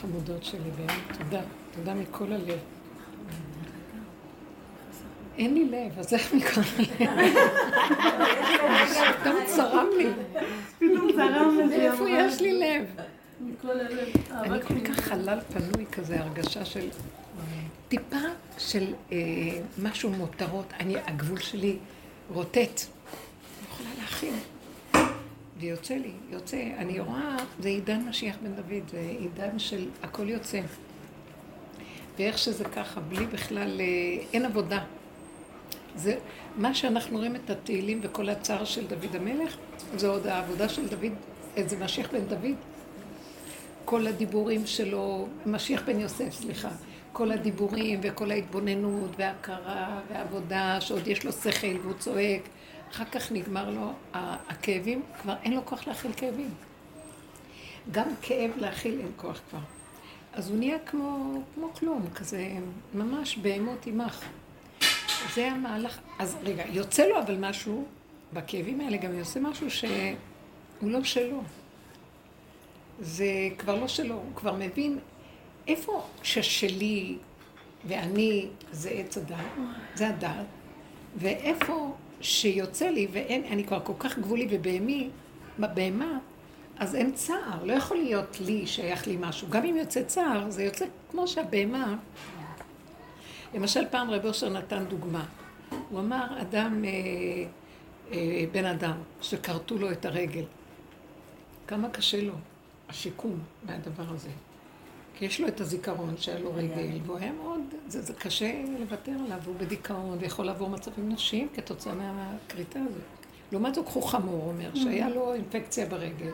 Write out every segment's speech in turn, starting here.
חמודות שלי, באמת, תודה. תודה מכל הלב. אין לי לב, אז איך מכל הלב? פתאום צרם לי. פתאום צרם לי. מאיפה יש לי לב? מכל הלב. אני כל כך חלל פנוי כזה, הרגשה של טיפה של אה, משהו מותרות. אני, הגבול שלי רוטט. אני יכולה להכין. ויוצא לי, יוצא. אני רואה, זה עידן משיח בן דוד, זה עידן של הכל יוצא. ואיך שזה ככה, בלי בכלל, אה, אין עבודה. זה מה שאנחנו רואים את התהילים וכל הצער של דוד המלך, זה עוד העבודה של דוד, זה משיח בן דוד. כל הדיבורים שלו, משיח בן יוסף, סליחה. כל הדיבורים וכל ההתבוננות וההכרה והעבודה, שעוד יש לו שכל והוא צועק. אחר כך נגמר לו הכאבים, כבר אין לו כוח להכיל כאבים. גם כאב להכיל אין כוח כבר. אז הוא נהיה כמו, כמו כלום, כזה ממש בהמות עמך. זה המהלך. אז רגע, יוצא לו אבל משהו, בכאבים האלה גם יוצא משהו שהוא לא שלו. זה כבר לא שלו, הוא כבר מבין איפה ששלי ואני זה עץ הדת, זה הדת, ואיפה שיוצא לי ואין, אני כבר כל כך גבולי ובהמי, בהמה, אז אין צער, לא יכול להיות לי שייך לי משהו. גם אם יוצא צער, זה יוצא כמו שהבהמה... למשל, פעם רב אושר נתן דוגמה. הוא אמר, אדם, אה, אה, בן אדם, שכרתו לו את הרגל. כמה קשה לו השיקום מהדבר הזה. כי יש לו את הזיכרון שהיה לו רגל, והוא היה מאוד, זה, זה קשה לוותר עליו, הוא בדיכאון, ויכול לעבור מצבים נפשיים כתוצאה מהכריתה הזאת. לעומת זאת, קחו חמור, אומר, שהיה לו אינפקציה ברגל,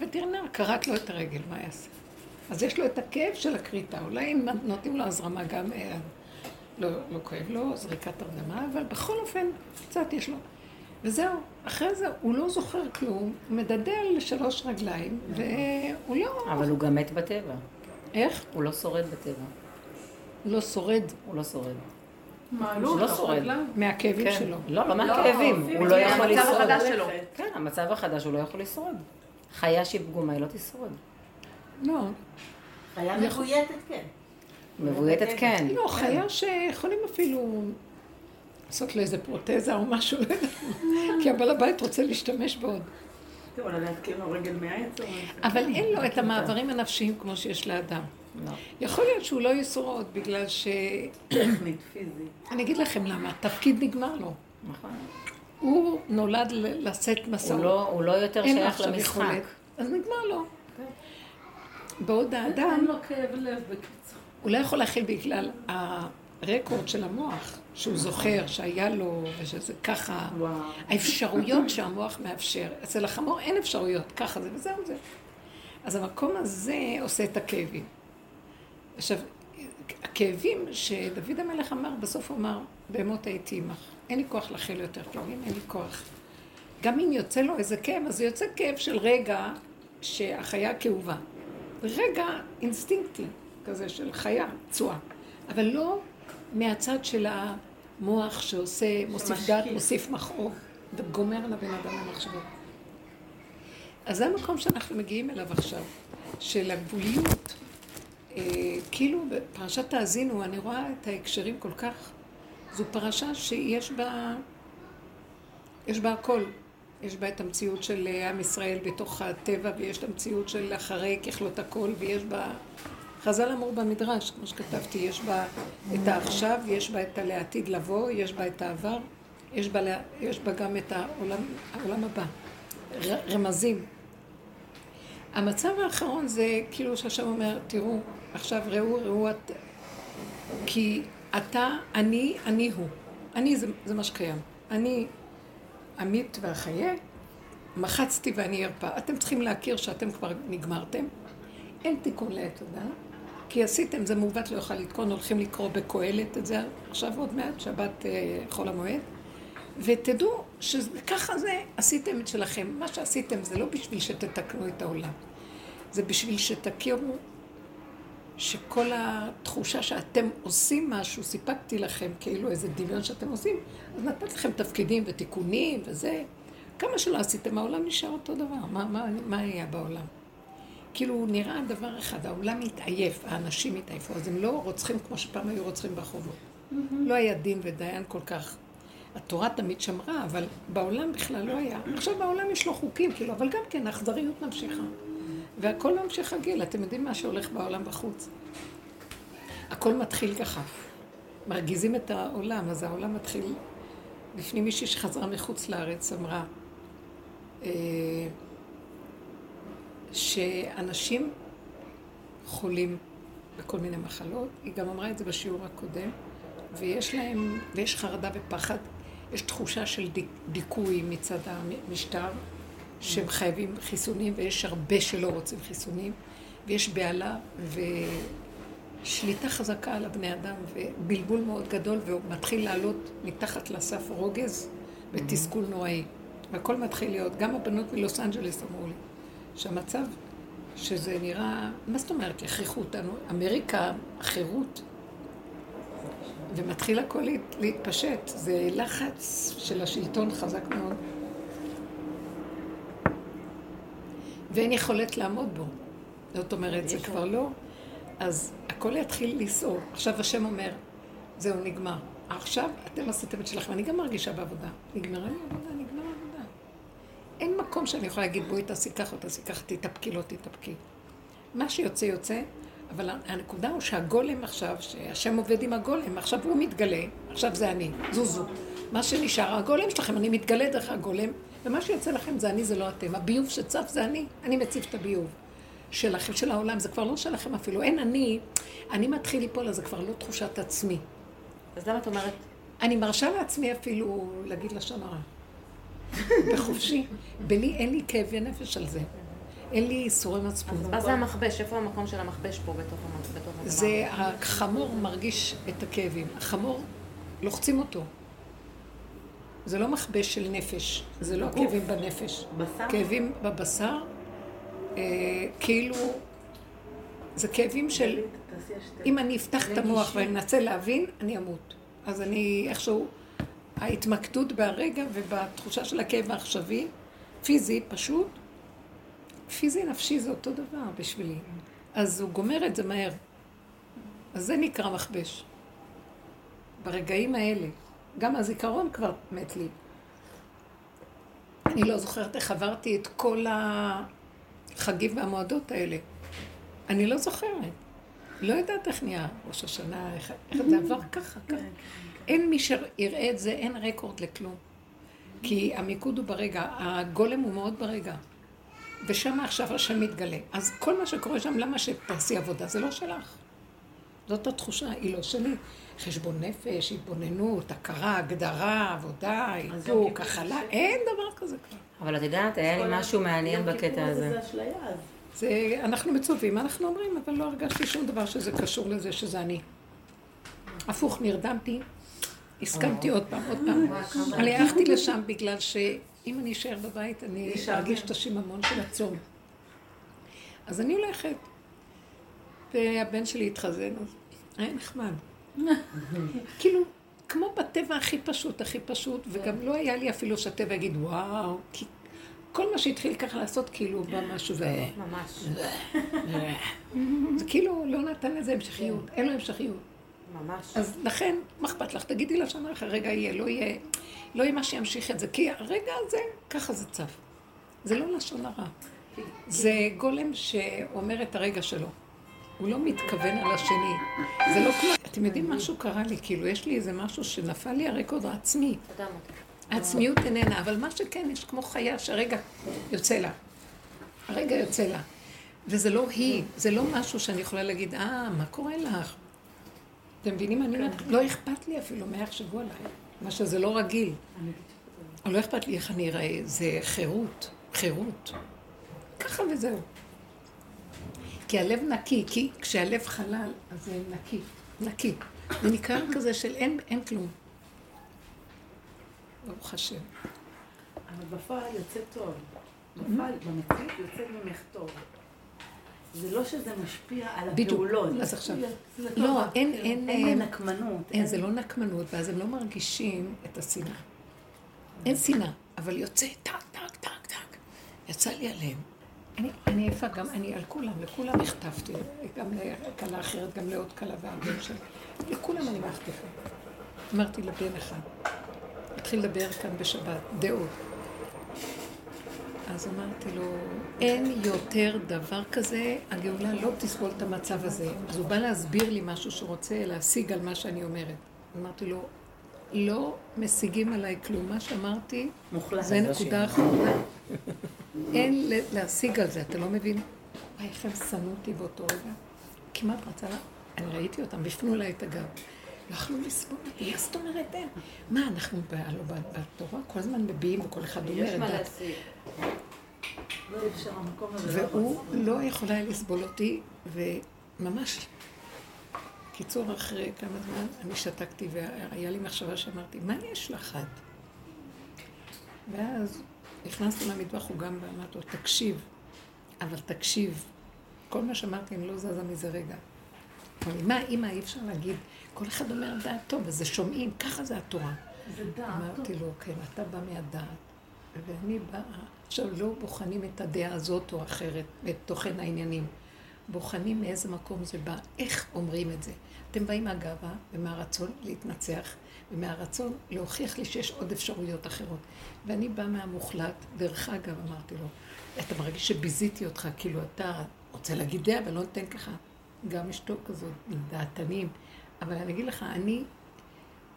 וטרינר כרת לו את הרגל, מה יעשה? אז יש לו את הכאב של הכריתה, אולי אם נותנים לו הזרמה גם, אה, לא, לא כואב לו, זריקת הרדמה, אבל בכל אופן, קצת יש לו. וזהו, אחרי זה הוא לא זוכר כלום, הוא מדדל לשלוש רגליים, והוא לא... אבל הוא גם מת בטבע. איך? הוא לא שורד בטבע. לא שורד. הוא לא שורד. מה, הוא לא שורד. מהכאבים כן. שלו. לא, לא מהכאבים. הוא לא יכול המצב לשרוד. החדש שלו. כן, המצב החדש הוא לא יכול לשרוד. חיה שהיא פגומה היא לא תשרוד. לא. חיה מבויתת, כן. מבויתת כן. לא, חיה שיכולים אפילו לעשות לו איזה פרוטזה או משהו. כי הבעל הבית רוצה להשתמש בעוד. אבל אין לו את המעברים הנפשיים כמו שיש לאדם. לא. יכול להיות שהוא לא ישרוד בגלל ש... טכנית, פיזית. אני אגיד לכם למה, התפקיד נגמר לו. נכון. הוא נולד לשאת מסעות. הוא לא- לא יותר אין שייך למשחק. אז נגמר לו. בעוד אין האדם, לו כאב לב בקיצור. הוא לא יכול להכיל בגלל הרקורד של המוח, שהוא זוכר שהיה לו, ושזה ככה, וואו. האפשרויות שהמוח מאפשר. אצל החמור אין אפשרויות, ככה זה וזהו זה. אז המקום הזה עושה את הכאבים. עכשיו, הכאבים שדוד המלך אמר, בסוף הוא אמר, בהמות הייתי עמך. אין לי כוח להכיל יותר כאבים, אין לי כוח. גם אם יוצא לו איזה כאב, אז יוצא כאב של רגע שהחיה כאובה. רגע אינסטינקטי כזה של חיה, צועה. אבל לא מהצד של המוח שעושה, מוסיף. דת, מוסיף מכאוב, וגומר לבן אדם המחשבות. אז זה המקום שאנחנו מגיעים אליו עכשיו, של הגבוליות. אה, כאילו בפרשת תאזינו, אני רואה את ההקשרים כל כך. זו פרשה שיש בה, יש בה הכל. יש בה את המציאות של עם ישראל בתוך הטבע, ויש את המציאות של אחרי ככלות הכל, ויש בה... חז"ל אמרו במדרש, כמו שכתבתי, יש בה את העכשיו, יש בה את הלעתיד לבוא, יש בה את העבר, יש בה, יש בה גם את העולם, העולם הבא. ר, רמזים. המצב האחרון זה כאילו שהשם אומר, תראו, עכשיו ראו, ראו את... כי אתה, אני, אני הוא. אני זה, זה מה שקיים. אני אמית ואחיה, מחצתי ואני ארפא. אתם צריכים להכיר שאתם כבר נגמרתם. אין תיקון לעת עודה, כי עשיתם, זה מעוות לא יוכל לתקון, הולכים לקרוא בקהלת את זה עכשיו עוד מעט, שבת אה, חול המועד. ותדעו שככה זה, עשיתם את שלכם. מה שעשיתם זה לא בשביל שתתקנו את העולם. זה בשביל שתכירו שכל התחושה שאתם עושים משהו, סיפקתי לכם כאילו איזה דמיון שאתם עושים, אז נתתי לכם תפקידים ותיקונים וזה. כמה שלא עשיתם, העולם נשאר אותו דבר. מה, מה, מה היה בעולם? כאילו נראה דבר אחד, העולם מתעייף, האנשים התעייפו, אז הם לא רוצחים כמו שפעם היו רוצחים ברחובות. לא היה דין ודיין כל כך. התורה תמיד שמרה, אבל בעולם בכלל לא היה. עכשיו בעולם יש לו חוקים, כאילו, אבל גם כן, האכזריות ממשיכה. והכל ממשיך רגיל, אתם יודעים מה שהולך בעולם בחוץ. הכל מתחיל ככה. מרגיזים את העולם, אז העולם מתחיל... לפני מישהי שחזרה מחוץ לארץ אמרה אה, שאנשים חולים בכל מיני מחלות, היא גם אמרה את זה בשיעור הקודם, ויש להם, ויש חרדה ופחד, יש תחושה של דיכוי מצד המשטר, שהם חייבים חיסונים, ויש הרבה שלא רוצים חיסונים, ויש בהלה ושליטה חזקה על הבני אדם, ובלבול מאוד גדול, והוא מתחיל לעלות מתחת לסף רוגז ותסכול נוראי. והכל מתחיל להיות, גם הבנות מלוס אנג'לס אמרו לי, שהמצב, שזה נראה, מה זאת אומרת, יכריחו אותנו, אמריקה, החירות, ומתחיל הכל להתפשט. זה לחץ של השלטון חזק מאוד. ואין יכולת לעמוד בו. זאת אומרת, זה כבר לא... אז הכל יתחיל לסעור. עכשיו השם אומר, זהו, נגמר. עכשיו אתם עשיתם את שלכם. אני גם מרגישה בעבודה. נגמרה לי עבודה. אין מקום שאני יכולה להגיד, בואי תעשי ככה תעשי ככה, תתאפקי, לא תתאפקי. מה שיוצא, יוצא, אבל הנקודה הוא שהגולם עכשיו, שהשם עובד עם הגולם, עכשיו הוא מתגלה, עכשיו זה אני, זוזו. מה שנשאר, הגולם שלכם, אני מתגלה דרך הגולם, ומה שיוצא לכם זה אני, זה לא אתם. הביוב שצף זה אני, אני מציב את הביוב. שלכם, של העולם, זה כבר לא שלכם אפילו. אין אני, אני מתחיל ליפול, אז זה כבר לא תחושת עצמי. אז למה את אומרת? אני מרשה לעצמי אפילו להגיד לשון הרע. בחופשי. בלי, אין לי כאבי נפש על זה. אין לי איסורי מצפון. אז מה זה המכבש? איפה המקום של המכבש פה בתוך הדבר? זה, החמור מרגיש את הכאבים. החמור, לוחצים אותו. זה לא מכבש של נפש, זה לא כאבים בנפש. בשר? כאבים בבשר, אה, כאילו, זה כאבים של... אם אני אפתח את המוח ואני אנסה להבין, אני אמות. אז אני איכשהו, ההתמקדות בהרגע ובתחושה של הכאב העכשווי, פיזי פשוט, פיזי נפשי זה אותו דבר בשבילי. אז הוא גומר את זה מהר. אז זה נקרא מכבש. ברגעים האלה. גם הזיכרון כבר מת לי. אני לא זוכרת איך עברתי את כל החגים והמועדות האלה. אני לא זוכרת. לא יודעת איך נהיה ראש השנה, איך, איך זה עבר ככה, ככה. אין מי שיראה את זה, אין רקורד לכלום. כי המיקוד הוא ברגע, הגולם הוא מאוד ברגע. ושם עכשיו השם מתגלה. אז כל מה שקורה שם, למה שתעשי עבודה? זה לא שלך. זאת התחושה, היא לא שלי. חשבון נפש, התבוננות, הכרה, הגדרה, עבודה, איתוק, הכלה, אין דבר כזה כבר. אבל את יודעת, היה לי משהו מעניין בקטע הזה. זה אשליה אז. זה, אנחנו מצווים, אנחנו אומרים, אבל לא הרגשתי שום דבר שזה קשור לזה שזה אני. הפוך, נרדמתי, הסכמתי עוד פעם, עוד פעם. אני הלכתי לשם בגלל שאם אני אשאר בבית, אני ארגיש את השיממון של הצום. אז אני הולכת, והבן שלי התחזן, אז היה נחמד. כאילו, כמו בטבע הכי פשוט, הכי פשוט, וגם לא היה לי אפילו שהטבע יגיד, וואו, כי כל מה שהתחיל ככה לעשות, כאילו, בא משהו ו... ממש. זה כאילו לא נתן לזה המשכיות, אין לו המשכיות. ממש. אז לכן, מה אכפת לך? תגידי לשנה לך, רגע יהיה, לא יהיה, לא יהיה מה שימשיך את זה, כי הרגע הזה, ככה זה צף. זה לא לשון הרע. זה גולם שאומר את הרגע שלו. הוא לא מתכוון על השני. זה לא כמו... אתם יודעים, משהו קרה לי, כאילו, יש לי איזה משהו שנפל לי הרקורד העצמי. העצמיות איננה, אבל מה שכן, יש כמו חיה שהרגע יוצא לה. הרגע יוצא לה. וזה לא היא, זה לא משהו שאני יכולה להגיד, אה, מה קורה לך? אתם מבינים? אני לא אכפת לי אפילו מה יחשבו עליי. מה שזה לא רגיל. לא אכפת לי איך אני אראה, זה חירות, חירות. ככה וזהו. כי הלב נקי, כי כשהלב חלל, אז זה נקי, נקי. זה ניקיון כזה של אין, אין כלום. ברוך השם. אבל בפועל יוצא טוב. בפועל, במציאות יוצא ממך טוב. זה לא שזה משפיע על הפעולות. בדיוק, אז עכשיו, זה לא. אין, אין, אין נקמנות. אין, זה לא נקמנות, ואז הם לא מרגישים את השנאה. אין שנאה, אבל יוצא טק, טק, טק, טק. יצא לי עליהם. אני, אני עייפה גם, אני על כולם, לכולם החטפתי, גם לכלה אחרת, גם לעוד כלה והבן שלי, לכולם אני מחטפה. אמרתי לבן אחד, התחיל לדבר כאן בשבת, דעות. אז אמרתי לו, אין יותר דבר כזה, הגאולה לא תסבול את המצב הזה. אז הוא בא להסביר לי משהו שהוא רוצה להשיג על מה שאני אומרת. אמרתי לו, לא משיגים עליי כלום. מה שאמרתי, זה נקודה אחרונה. אין להשיג על זה, אתה לא מבין? וואי, איך הם שנאו אותי באותו רגע. כמעט רצה, אני ראיתי אותם, והפנו אליי את הגב. לא יכלו לסבול אותי, מה זאת אומרת אין? מה, אנחנו בתורה כל הזמן מביעים וכל אחד אומר את דעת. והוא לא יכול היה לסבול אותי, וממש, קיצור, אחרי כמה זמן, אני שתקתי, והיה לי מחשבה שאמרתי, מה יש לך את? ואז נכנסנו למטבח, הוא גם ואמרתי לו, תקשיב, אבל תקשיב. כל מה שאמרתי, אני לא זזה מזה רגע. אמר לי, מה, אימא, אי אפשר להגיד, כל אחד אומר דעתו, וזה שומעים, ככה זה התורה. זה דעת. אמרתי לו, כן, אתה בא מהדעת, ואני באה, עכשיו לא בוחנים את הדעה הזאת או אחרת, את תוכן העניינים. בוחנים מאיזה מקום זה בא, איך אומרים את זה. אתם באים מהגאווה ומהרצון להתנצח, ומהרצון להוכיח לי שיש עוד אפשרויות אחרות. ואני באה מהמוחלט, דרך אגב, אמרתי לו, אתה מרגיש שביזיתי אותך, כאילו אתה רוצה להגיד דעה ולא נותנת לך. גם אשתו כזאת, דעתנים. אבל אני אגיד לך, אני,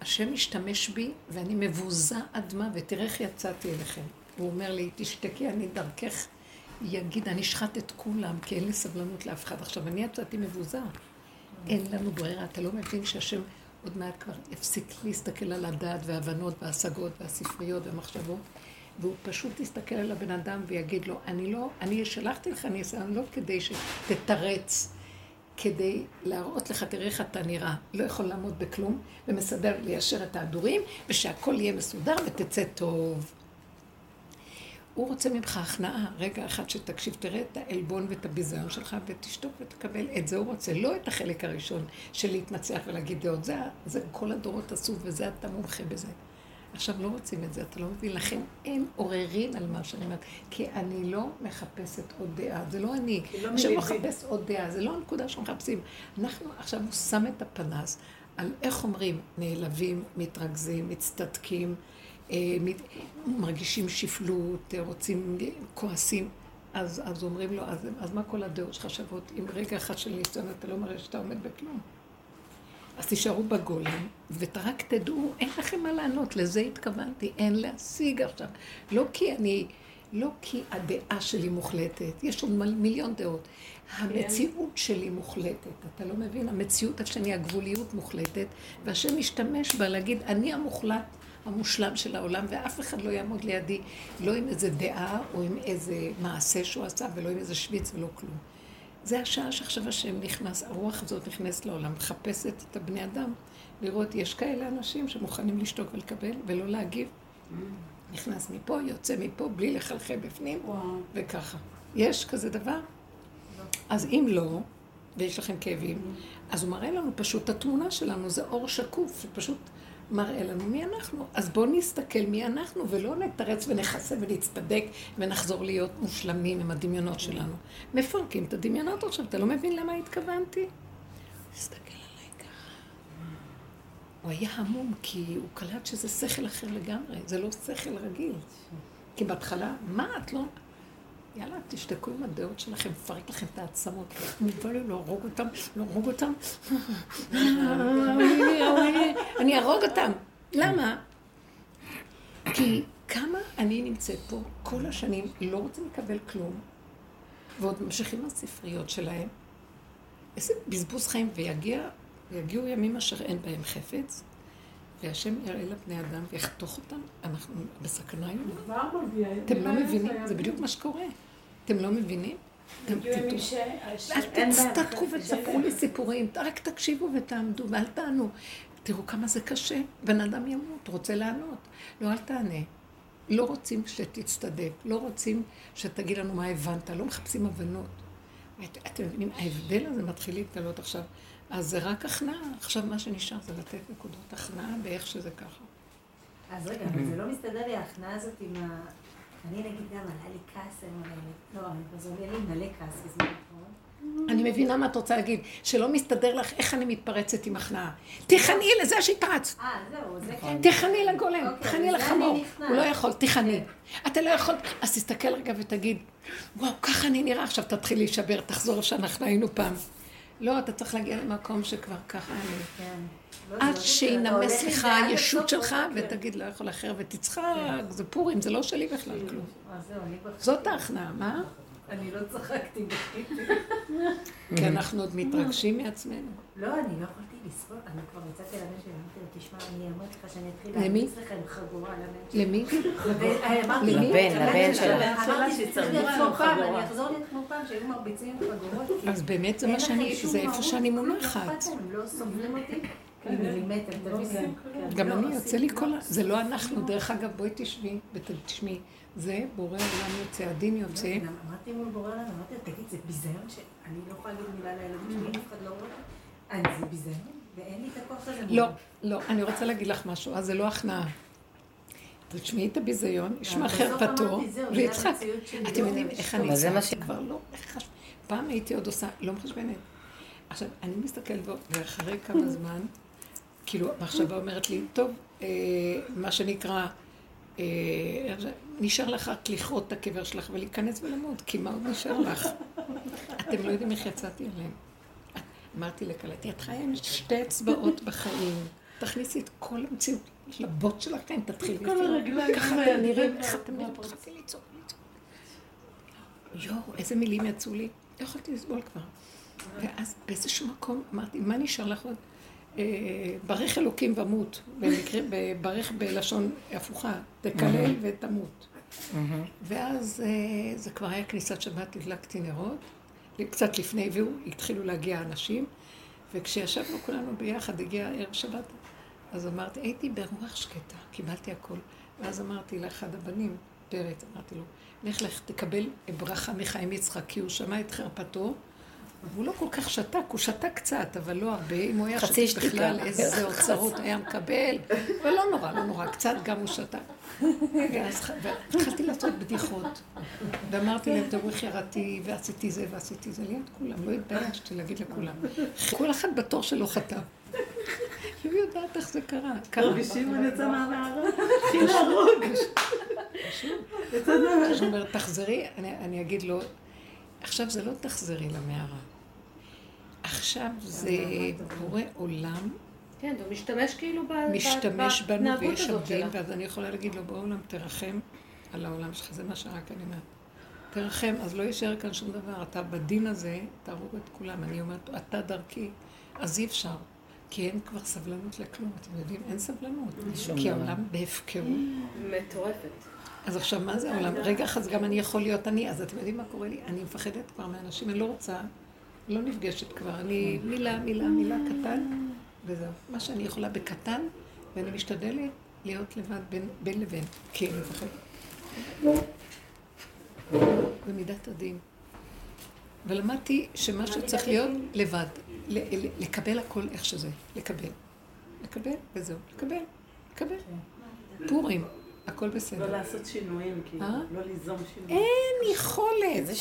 השם משתמש בי ואני מבוזה עד מה, ותראה איך יצאתי אליכם. הוא אומר לי, תשתקי, אני דרכך יגיד, אני אשחט את כולם, כי אין לי סבלנות לאף אחד. עכשיו, אני יצאתי מבוזה. אין לנו ברירה. אתה לא מבין שהשם עוד מעט כבר יפסיק להסתכל על הדעת וההבנות וההשגות והספריות והמחשבות, והוא פשוט יסתכל על הבן אדם ויגיד לו, אני לא, אני שלחתי לך ניסיון לא כדי שתתרץ. כדי להראות לך, תראה איך אתה נראה, לא יכול לעמוד בכלום, ומסדר ליישר את ההדורים, ושהכול יהיה מסודר ותצא טוב. הוא רוצה ממך הכנעה, רגע אחד שתקשיב, תראה את העלבון ואת הביזיון שלך ותשתוק ותקבל את זה. הוא רוצה, לא את החלק הראשון של להתנצח ולהגיד דעות, זה, זה כל הדורות עשו וזה אתה מומחה בזה. עכשיו לא רוצים את זה, אתה לא מבין, לכן אין עוררין על מה שאני אומרת, כי אני לא מחפשת עוד דעה, זה לא אני, לא שאני לא מחפש עוד דעה, זה לא הנקודה שמחפשים. אנחנו, עכשיו הוא שם את הפנס על איך אומרים, נעלבים, מתרכזים, מצטדקים, מרגישים שפלות, רוצים, כועסים. אז, אז אומרים לו, אז, אז מה כל הדעות שלך שוות? אם רגע אחד של ניסיון אתה לא מראה שאתה עומד בכלום. אז תישארו בגולם, ורק תדעו, אין לכם מה לענות, לזה התכוונתי, אין להשיג עכשיו. לא כי אני, לא כי הדעה שלי מוחלטת, יש עוד מיליון דעות. המציאות שלי מוחלטת, אתה לא מבין? המציאות השני, הגבוליות מוחלטת, והשם משתמש בה להגיד, אני המוחלט. המושלם של העולם, ואף אחד לא יעמוד לידי, לא עם איזה דעה או עם איזה מעשה שהוא עשה, ולא עם איזה שוויץ ולא כלום. זה השעה שעכשיו השם נכנס, הרוח הזאת נכנסת לעולם, מחפשת את הבני אדם, לראות, יש כאלה אנשים שמוכנים לשתוק ולקבל ולא להגיב. נכנס מפה, יוצא מפה, בלי לחלחל בפנים, וואו. וככה. יש כזה דבר? אז אם לא, ויש לכם כאבים, אז הוא מראה לנו פשוט את התמונה שלנו, זה אור שקוף, שפשוט מראה לנו מי אנחנו. אז בואו נסתכל מי אנחנו, ולא נתרץ ונכסה ונצטדק ונחזור להיות מושלמים עם הדמיונות שלנו. מפרקים את הדמיונות עכשיו, אתה לא מבין למה התכוונתי? תסתכל עליי ככה. הוא היה המום, כי הוא קלט שזה שכל אחר לגמרי, זה לא שכל רגיל. כי בהתחלה, מה את לא... יאללה, תשתקו עם הדעות שלכם, מפרק לכם את העצמות. מובא לי להרוג אותם, להרוג אותם. אני אהרוג אותם. למה? כי כמה אני נמצאת פה כל השנים, לא רוצים לקבל כלום, ועוד ממשיכים הספריות שלהם. איזה בזבוז חיים, ויגיע, ויגיעו ימים אשר אין בהם חפץ, והשם יראה לבני אדם ויחתוך אותם, אנחנו בסכנה איומה. אתם לא מבינים, זה בדיוק מה שקורה. אתם לא מבינים? גם תדעו. אל תצטדקו ותספרו לי סיפורים, רק תקשיבו ותעמדו ואל תענו. תראו כמה זה קשה, בן אדם ימות, רוצה לענות. לא, אל תענה. לא רוצים שתצטדק, לא רוצים שתגיד לנו מה הבנת, לא מחפשים הבנות. אתם מבינים, ההבדל הזה מתחיל להתגלות עכשיו. אז זה רק הכנעה, עכשיו מה שנשאר זה לתת נקודות הכנעה באיך שזה ככה. אז רגע, אבל זה לא מסתדר לי ההכנעה הזאת עם אני נגיד גם עלה לי כעס היום עליהם. לא, אז עולה לי מלא כעס בזמן האחרון. אני מבינה מה את רוצה להגיד, שלא מסתדר לך איך אני מתפרצת עם הכנעה. תיכני לזה שהתפרצת. אה, זהו, זה כן. תיכני לגולם, אוקיי, תיכני לחמור. אני. הוא לא יכול, תיכני. אתה לא יכול, אז תסתכל רגע ותגיד, וואו, ככה אני נראה, עכשיו תתחיל להישבר, תחזור שאנחנו היינו פעם. לא, אתה צריך להגיע למקום שכבר ככה אני. כן. לא, עד לא שינמס לך הישות שלך, כן. ותגיד, לא יכול אחר, ותצחק, זה פורים, זה לא שלי בכלל כלום. אני בכלל- זאת ההכנעה, מה? אני לא צחקתי בכלל. כי אנחנו עוד מתרגשים מעצמנו. לא, אני לא יכולתי לסבול, אני כבר יצאתי לבן שלי, אמרתי לו, תשמע, אני אמרתי לך שאני אתחיל למי? להכניס לכם חגורה לבן שלי. למי? למי? לבן, לבן שלה. אמרתי, שצריך כמו פעם. אני אחזור להיות כמו פעם, שהיו מרביצים עם חגורות. אז באמת זה מה שאני, זה איפה שאני לא מונחת. להם, לא סובלים אותי. מילימטר, תביני. גם לא, אני יוצא לי לא כל ה... זה לא. אנחנו. דרך אגב, בואי תשבי ותשמעי. זה בורא עולם יוצא, הדין יוצא. אמרתי מול בורא עולם, אמרתי לו, תגיד, זה ביזיון שאני לא יכולה להגיד מילה לילדים שלי, אף אחד לא רואה אותי? אני, זה ביזיון? ואין לי את הכוח הזה. לא, לא, אני רוצה להגיד לך משהו, אז זה לא הכנעה. תשמעי את הביזיון, ישמע בסוף חרפתו, ויצחק. אתם יודעים איך אני צעקתי כבר לא. פעם הייתי עוד עושה, לא מחשבנת. עכשיו, אני מסתכלת בו, ואחרי כמה זמן, כאילו, המחשבה אומרת לי, טוב, אה, מה שנקרא, אה? נשאר לך רק לכרות את הקבר שלך ולהיכנס ולמות, כי מה עוד נשאר לך? אתם לא יודעים איך יצאתי עליהם. אמרתי את חיה עם שתי אצבעות בחיים. תכניסי את כל המציאות לבוט שלכם, תתחילי כל הרגליים ככה אתם נראים, ככה אתם נראים. התחלתי לצעוק, לצעוק. יואו, איזה מילים יצאו לי. לא יכולתי לסבול כבר. ואז באיזשהו מקום אמרתי, מה נשאר לך עוד? אה, ברך אלוקים ומות, ברך בלשון הפוכה, תקלל ותמות. ואז אה, זה כבר היה כניסת שבת, הדלקתי נרות, קצת לפני, והוא התחילו להגיע אנשים, וכשישבנו כולנו ביחד, הגיע ערב שבת, אז אמרתי, הייתי ברוח שקטה, קיבלתי הכל. ואז אמרתי לאחד הבנים, פרץ, אמרתי לו, לך לך תקבל ברכה מחיים יצחק, כי הוא שמע את חרפתו, והוא לא כל כך שתק, הוא שתק קצת, אבל לא הרבה. אם הוא היה שתק. בכלל, איזה אוצרות היה מקבל. ולא נורא, לא נורא, קצת גם הוא שתק. והתחלתי לעשות בדיחות. ואמרתי להם, תראו איך ירדתי, ועשיתי זה ועשיתי זה ליד כולם. לא התביישתי להגיד לכולם. כל אחד בתור שלו חטא. לא יודעת איך זה קרה. קרה. רבי שמעון יצא מהמערה, התחיל להרוג. יצא מהמערה. אז הוא אומר, תחזרי, אני, אני אגיד לו, עכשיו זה לא תחזרי למערה. עכשיו זה בורא עולם, כן, הוא משתמש כאילו ב- ב- משתמש בנו בהתנהגות ויש הזאת הבדל, שלה. ואז אני יכולה להגיד לו, בורא עולם, תרחם על העולם שלך, זה מה שרק אני אומרת. תרחם, אז לא יישאר כאן שום דבר, אתה בדין הזה, תהרוג את כולם. אני אומרת, אתה דרכי, אז אי אפשר. כי אין כבר סבלנות לכלום, אתם יודעים, אין סבלנות. כי. העולם בהפקרות. מטורפת. אז עכשיו, מה זה העולם? רגע אחד גם אני יכול להיות אני, אז אתם יודעים מה קורה לי? אני מפחדת כבר מאנשים, אני לא רוצה, לא נפגשת כבר. אני מילה, מילה, מילה, קטן, וזהו. מה שאני יכולה בקטן, ואני משתדלת להיות לבד בין, בין לבין, כי אני מפחדת. במידת הדין. ולמדתי שמשהו צריך להיות לבד, לקבל הכל איך שזה, לקבל. לקבל, וזהו, לקבל, לקבל. פורים, הכל לא בסדר. לעשות שינויים, כאילו? לא ליזום שינויים. אין שינויים,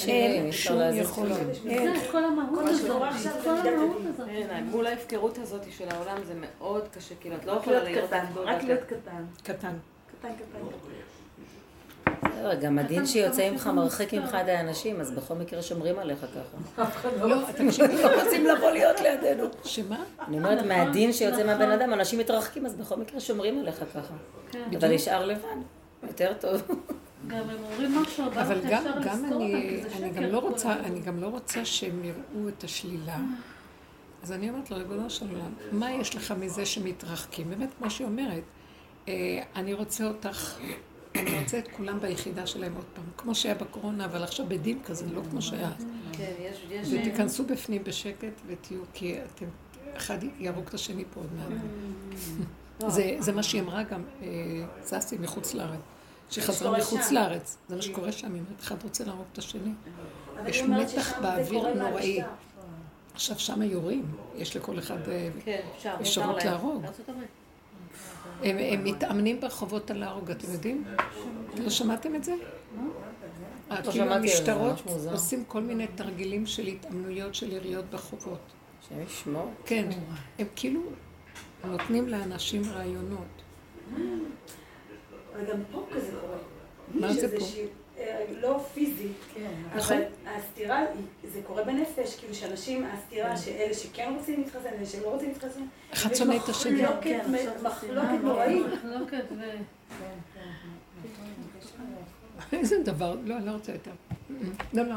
אין אי אפשר שום להזיז יכולת. זה כל המהות מה הזאת, כל המהות. הזאת. אין, מול ההפקרות הזאת של העולם זה מאוד קשה, כאילו, את לא יכולה להיות קטן, רק. להיות קטן. קטן. קטן, קטן. בסדר, גם הדין שיוצא ממך מרחיק ממך את האנשים, אז בכל מקרה שומרים עליך ככה. לא, תקשיבי, לא רוצים לבוא להיות לידינו. שמה? אני אומרת, מהדין שיוצא מהבן אדם, אנשים מתרחקים, אז בכל מקרה שומרים עליך ככה. אתה נשאר לבד, יותר טוב. גם הם אומרים משהו, אבל גם, גם אני, אני גם לא רוצה. אני גם לא רוצה שהם יראו את השלילה. אז אני אומרת לו, ריבונו של עולם, מה יש לך מזה שמתרחקים? באמת, כמו שהיא אומרת, אה, אני רוצה אותך, אני רוצה את כולם ביחידה שלהם עוד פעם, כמו שהיה בקורונה, אבל עכשיו בדין כזה, לא כמו שהיה אז. כן, יש, יש... ותיכנסו בפנים בשקט ותהיו, כי אתם, אחד יהרוג את השני פה עוד מעט. זה, זה מה שהיא אמרה גם, אה, ססי מחוץ לארץ. שחזרה מחוץ. לארץ. זה מה שקורה שם, אם אחד רוצה להרוג את השני. יש מתח באוויר נוראי. עכשיו שם יורים, יש לכל אחד אה, כן, אפשר, אפשר אפשרות. להרוג. הם, הם מתאמנים ברחובות על להרוג, אתם יודעים? לא שמעתם את זה? אה, כאילו המשטרות. עושים כל מיני תרגילים של התאמנויות של יריות ברחובות. השם ישמור. כן, הם כאילו נותנים לאנשים רעיונות. אבל גם פה כזה קורה. מה זה איזושהי, אה, לא פיזית, נכון. אבל הסתירה, היא- זה קורה בנפש, כאילו שאנשים, הסתירה, שאלה שכן רוצים להתחסן, אלה שלא רוצים להתחסן, אחד שונא את השני. מחלוקת, כן, מחלוקת נוראית. מחלוקת ו... איזה דבר, לא, אני לא רוצה יותר. לא, לא.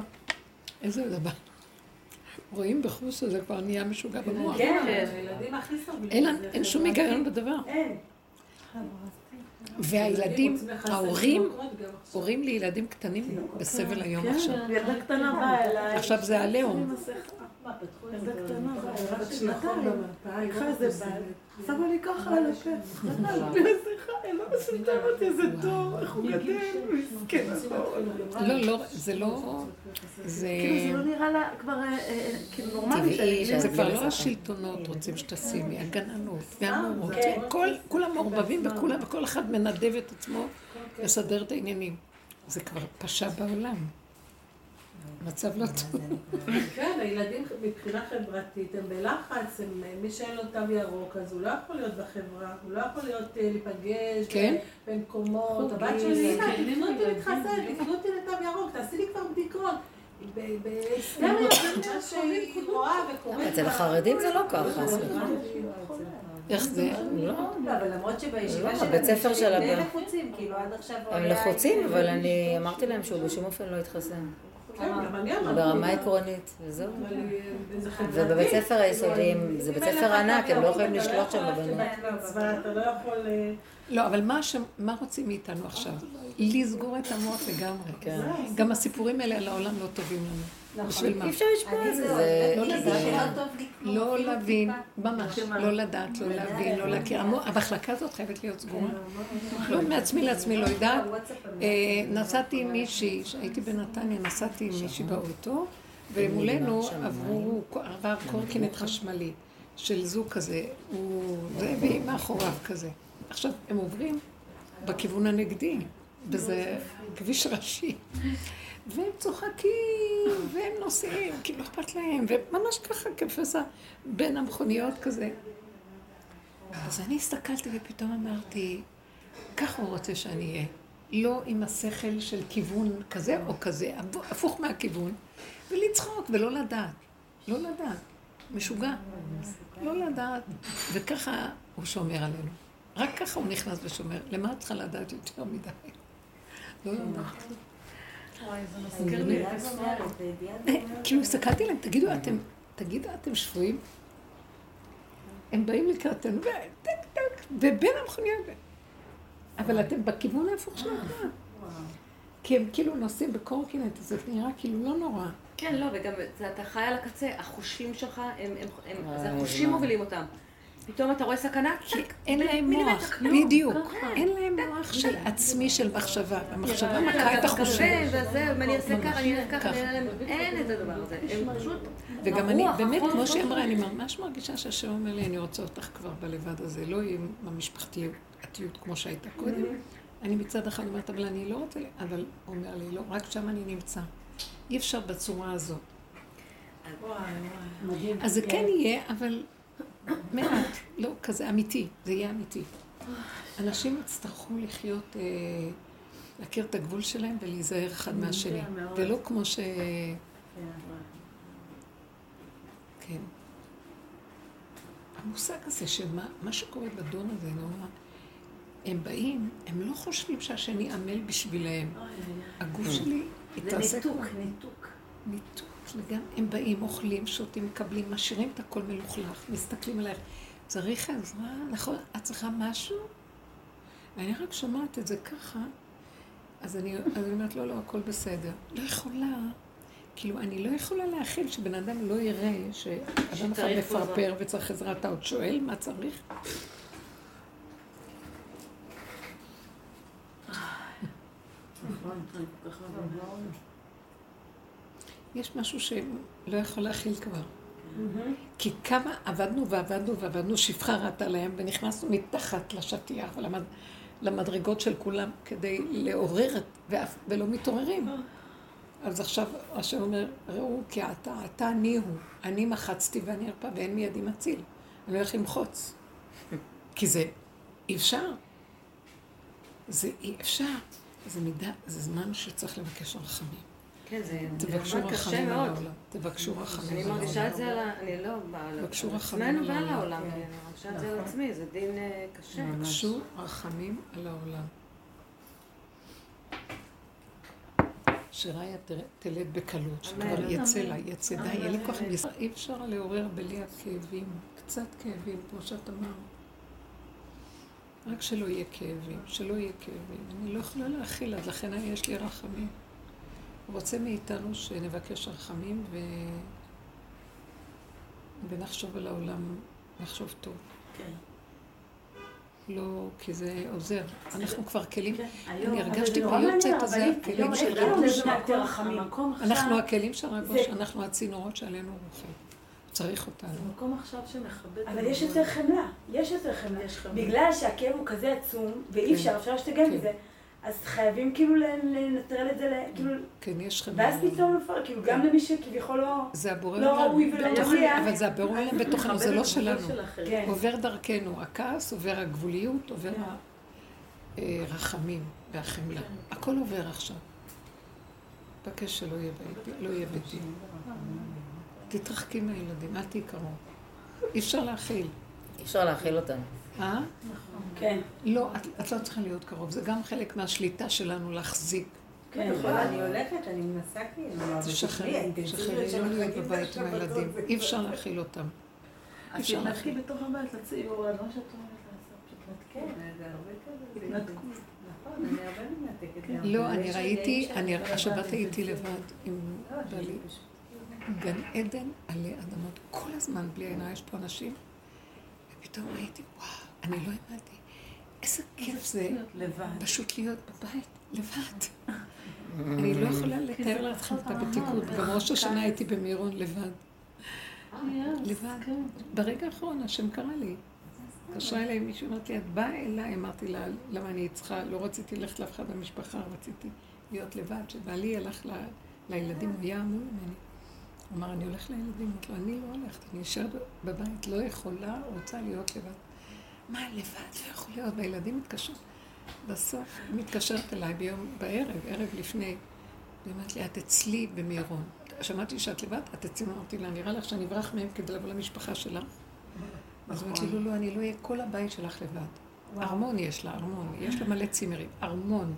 איזה דבר. רואים בחוץ שזה כבר נהיה משוגע במוח. כן, הילדים הכי סובלים. אין שום. היגיון בדבר. אין. והילדים, ההורים. הורים לילדים קטנים בסבל היום כן, עכשיו. ילדה קטנה באה אליי. עכשיו זה עליהום. מה, פתחו ילדה קטנה באה אליי, בת שנתיים. לקחה איזה בעל, שמה לי ככה על הפה. סליחה, אין לא אותי, איזה טוב, איך הוא גדל, מסכן. לא, לא, זה לא... זה כאילו זה לא נראה לה כבר אה, אה, כאילו נורמלי. זה כבר לא. השלטונות רוצים שתשימי, הגננות והמורות, כן. כולם מעורבבים וכולם, וכל אחד מנדב את עצמו לסדר את העניינים. זה כבר פשע בעולם. מצב לא טוב. כן, הילדים מבחינה חברתית הם בלחץ, הם, מי שאין לו תו ירוק אז הוא לא יכול להיות בחברה, הוא לא יכול להיות, אה, להיפגש כן. ב- במקומות. הבת שלי, אמא, כן, תפנו אותי כן, להתחסן, כן. תפנו אותי לתו ירוק, תעשי לי כבר בדיקות. ב- בהיסטריה, מה שהיא רואה וקוראת. אצל. החרדים זה לא ככה, סליחה. איך זה? לא. לא, אבל למרות שבישיבה לא, שלהם, בית ספר הם של הבן. לחוצים, כאילו עד עכשיו הם. לחוצים, אבל אני אמרתי להם שהוא בשום אופן לא יתחסן. כן. ברמה עקרונית, וזהו. אה. ובבית ספר היסודיים, זה בית ספר ענק, הם לא יכולים אתה לשלוט שם בבנות. לא יכול... אה, לא, אבל מה ש- מה רוצים מאיתנו עכשיו? לסגור את המוח לגמרי. כן. גם הסיפורים האלה על העולם לא טובים לנו. מה? אי אפשר לשמוע אני את זה, לא. לא לא אפילו להבין. ממש, לא לדעת, לא להבין, לא להכיר. המחלקה הזאת חייבת להיות סגורה. לא מעצמי לעצמי לא יודעת. אה, נסעתי עם מישהי, כשהייתי בנתניה, נסעתי עם מישהי באוטו, ומולנו עברו, עבר קורקינט חשמלי של זוג כזה, הוא זה, והיא מאחוריו כזה. עכשיו, הם עוברים בכיוון הנגדי, וזה כביש ראשי. והם צוחקים, והם נוסעים, כי לא אכפת להם, וממש ככה כפסע בין המכוניות כזה. אז אני הסתכלתי ופתאום אמרתי, ככה הוא רוצה שאני אהיה. לא עם השכל של כיוון כזה או כזה, הפוך מהכיוון, ולצחוק ולא לדעת. לא לדעת. משוגע. לא לדעת. וככה הוא שומר עלינו. רק ככה הוא נכנס ושומר. למה את צריכה לדעת יותר מדי? לא לדעת. כאילו הסתכלתי עליהם, תגידו, אתם, תגידו, אתם שפויים? הם באים לקראתנו, וטק טק, ובין המכוניות. אבל אתם בכיוון ההפוך של התנועה. כי הם כאילו נוסעים בקורקינט, אז זה נראה כאילו לא נורא. כן, לא, וגם זה, אתה חי על הקצה, החושים שלך, הם, הם, הם, וואי, זה החושים מה. מובילים אותם. פתאום אתה רואה סכנה, כי טק, אין להם מוח, בדיוק. אין להם מוח של עצמי של מחשבה. המחשבה מכה את החושים. אני אעשה ככה, אני אעשה ככה, ככה. אני אעשה- אין את הדבר הזה. הם פשוט... וגם אני, באמת, כמו שהיא אמרה. אני ממש מרגישה שהשם אומר לי, אני רוצה אותך כבר בלבד הזה, לא עם המשפחתיות כמו שהייתה קודם. אני מצד אחד אומרת, אבל אני לא רוצה, אבל הוא אומר לי, לא, רק שם אני נמצא. אי אפשר בצורה הזאת. אז זה כן יהיה, אבל מעט, לא כזה אמיתי, זה יהיה אמיתי. אנשים יצטרכו לחיות, אה, להכיר את הגבול שלהם ולהיזהר אחד מהשני. ולא כמו ש... כן. המושג הזה שמה מה שקורה בדון הזה, נורא, הם באים, הם לא חושבים שהשני עמל בשבילהם. הגוף שלי זה התרסק. ניתוק. ניתוק. ניתוק לגמרי. הם באים, אוכלים, שותים, מקבלים, משאירים את הכל מלוכלך, מסתכלים עלייך. צריך עזרה, נכון? את צריכה משהו? ואני רק שומעת את זה ככה, אז אני, אז אני אומרת, לא, לא, הכל בסדר. לא יכולה, כאילו, אני לא יכולה להכיל שבן אדם לא יראה שאדם אחד. מפרפר וצריך עזרה. אתה עוד שואל מה צריך? נכון, אני כל כך מבינה. יש משהו שלא יכול להכיל כבר. כי כמה עבדנו ועבדנו ועבדנו, שפחה ראתה להם, ונכנסנו מתחת לשטיח ולמד, למדרגות של כולם כדי לעורר, ואף, ולא מתעוררים. אז עכשיו השם אומר, ראו כי אתה, אתה אני הוא, אני מחצתי ואני ארפה ואין מידי מציל. אני הולך למחוץ. כי זה אי אפשר. זה אי אפשר. זה מידה, זה זמן שצריך לבקש רחמים. כן, זה תבקשו זמן קשה מאוד. העולם. תבקשו רחמים אני מרגישה את זה. על ה... אני לא באה על עצמנו ועל העולם. אני מרגישה את זה על עצמי, זה דין אה, קשה. בקשו רחמים על העולם. שריה תלד בקלות, שכבר. יצא לה, יצא די, אין לי כוח לס- אי אפשר לעורר בלי הכאבים, קצת כאבים, כמו שאת אמרת. רק שלא יהיה כאבים, שלא יהיה כאבים. אני לא יכולה להכיל, אז לכן יש לי רחמים. הוא רוצה מאיתנו שנבקש רחמים ו... ונחשוב על העולם, נחשוב טוב. כן. לא, כי זה עוזר. אנחנו כבר כלים, כן. אני הרגשתי ביוצאת הזה, הכלים של רב אנחנו הכלים של אושר, אנחנו הצינורות שעלינו רוחים. צריך אותנו. זה מקום עכשיו שמכבד... אבל יש יותר חמלה, יש יותר חמלה. בגלל שהכאב הוא כזה עצום, ואי כן. אפשר, אפשר להשתגע כן. מזה, אז חייבים כאילו לנטרל את זה, כאילו, כן, יש חמלה. ואז פתאום נפל, כאילו גם למי שכביכול לא... זה הבורא לא. ראוי ולא מגיע. אבל זה הבורא עולם בתוכנו, זה לא שלנו. כן. עובר דרכנו הכעס, עובר הגבוליות, עובר הרחמים והחמלה. הכל עובר עכשיו. מבקש שלא יהיה ביתי, לא. תתרחקי מהילדים, אל תהיי קרוב. אי אפשר להכיל. אי אפשר להכיל אותם. אה? כן, לא, את, את לא צריכה להיות קרוב. זה גם חלק מהשליטה שלנו להחזיק. כן, אני הולכת, אני מנסה כאילו, תשחררי, תשחררי, לא להיות בבית עם הילדים. אי אפשר להכיל אותם. אז אפשר להכיל. בתוך הבית לציור, אז מה שאת אומרת לעשות, פשוט כן, תתנתקי. זה הרבה כזה. התנתקו. נכון, אני. גם. לא, אני ראיתי, אני, השבת הייתי. לבד עם לא, בעלי. פשוט- גן עדן עלי אדמות, כל הזמן בלי עיניי, יש פה אנשים, ופתאום ראיתי, וואו, אני לא האמנתי, איזה כיף זה. פשוט להיות בבית, לבד. אני לא יכולה לתאר לכם את הבתיקות, גם ראש השנה הייתי במירון לבד. לבד. ברגע האחרון השם קרא לי. התקשרה אליי מישהו, אמרתי לי, את באה אליי? אמרתי לה, למה אני צריכה, לא רציתי ללכת לאף אחד במשפחה, רציתי להיות לבד. כשבעלי הלך ל- לילדים, הוא היה אמור ממני. הוא אמר, אני הולך לילדים. אמרתי לו, אני לא הולכת, אני נשארת בבית, לא יכולה, רוצה להיות לבד. מה, לבד? לא יכול להיות, והילדים מתקשרים. בסוף היא מתקשרת אליי ביום, בערב, ערב לפני, והיא אומרת לי, את אצלי במירון. שמעתי שאת לבד, את אצלי, אמרתי לה, נראה לך שאני אברח מהם כדי לבוא למשפחה שלך? אז היא אומרת לי, לא, לא, אני לא אהיה, כל הבית שלך לבד. ארמון יש לה, ארמון, יש לה מלא צימרים. ארמון,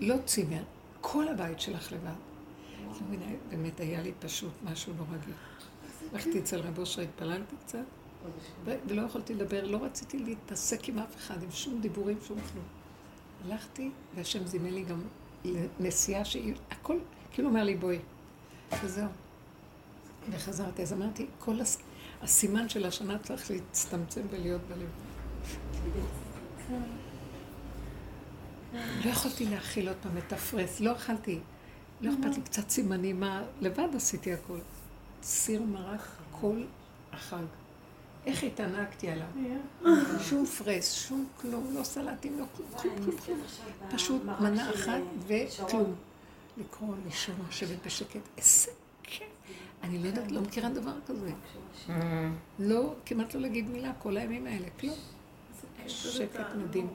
לא צימר, כל הבית שלך לבד. באמת היה לי פשוט משהו לא רגיל. הלכתי אצל רב אושר, התפללתי קצת, ולא יכולתי לדבר, לא רציתי להתעסק עם אף אחד, עם שום דיבורים, שום כלום. הלכתי, והשם זימן לי גם נסיעה שהיא, הכל, כאילו אומר לי, בואי. וזהו. וחזרתי, אז אמרתי, כל הס... הסימן של השנה צריך להצטמצם ולהיות בלב. לא יכולתי להכיל עוד פעם את הפרס, לא אכלתי. לא אכפת לי קצת סימנים, מה, לבד עשיתי הכל. סיר מרק כל החג. איך התענקתי עליו? שום פרס, שום כלום, לא סלטים, לא כלום, כלום, כלום, כלום. פשוט מנה אחת וכלום. לקרוא, לישון, לשבת בשקט, איזה כיף. אני לא יודעת, לא מכירה דבר כזה. לא, כמעט לא להגיד מילה כל הימים האלה, כלום. שקט מדהים.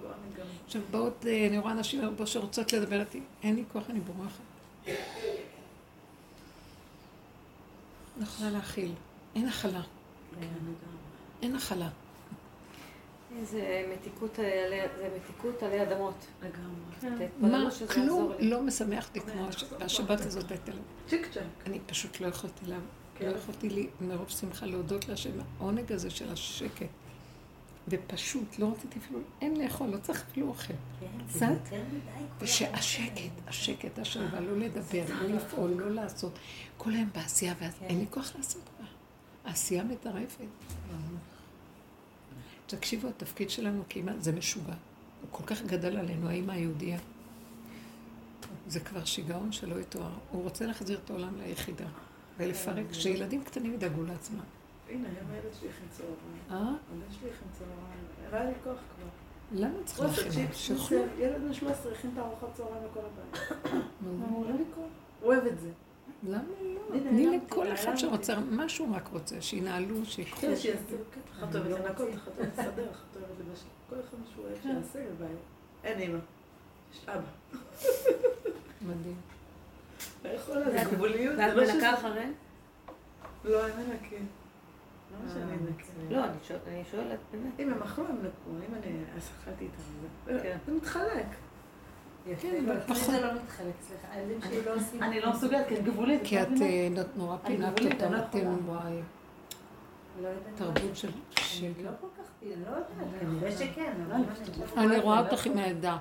עכשיו באות, אה, אני רואה אנשים הרבה שרוצות לדבר איתי, אין לי כוח, אני בורחת. לא יכולה להכיל. אין הכלה. אין הכלה. זה מתיקות עלי- זה מתיקות עלי אדמות. מה, כלום לי. לא משמח אותי כמו הש- השבת הזאת הייתה לה. צ'יק צ'אק. אני פשוט לא יכולתי לה... לא יכולתי לי מרוב שמחה להודות להשם, העונג הזה של השקט. ופשוט, לא רציתי אפילו, אין לאכול, לא צריך אפילו אוכל. קצת, ושהשקט, השקט, השלווה, לא לדבר, לא לפעול, לא לעשות. כל היום בעשייה, ואין לי כוח לעשות בה. העשייה מטרפת. תקשיבו, התפקיד שלנו כמעט, זה משוגע. הוא כל כך גדל עלינו, האמא היהודייה. זה כבר שיגעון שלא יתואר. הוא רוצה להחזיר את העולם ליחידה ולפרק, שילדים קטנים ידאגו לעצמם. הנה, היום הילד שלי צהריים. אה? הילד שלי. לא היה לי כוח כבר. למה צריך להכין? זה- ילד בן 13 הכין את הארוחת צהריים לכל הבית. הוא אוהב את זה. למה לא? תני לכל אחד. שרוצה, מה שהוא רק רוצה, שינהלו, שיקחו. כן, שיעשו, כן. אחת אוהבת לנקות, אחת אוהבת לסדר, אחת אוהבת לבשל. כל אחד מה שהוא אוהב שיעשה בבית. אין אימא. יש אבא. מדהים. לא יכולה, זה גבוליות. ואת לא מנקה אחרי? לא, הם מנקים. למה שאני אנקה? לא, אני שואל- אני שואלת באמת. אם הם אכלו, הם נקו. אם אני אז אכלתי איתם, כן. זה מתחלק. כן, אבל פחות. זה לא מתחלק, סליחה. הילדים שלי לא עושים... אני לא מסוגלת, כי את גבולית. כי את אה, נורא פינת אותם, לא אתם. וואי, לא תרבות של אני שקר. לא כל כך... אני לא יודעת, כנראה שכן, אני... רואה אותך עם העדה.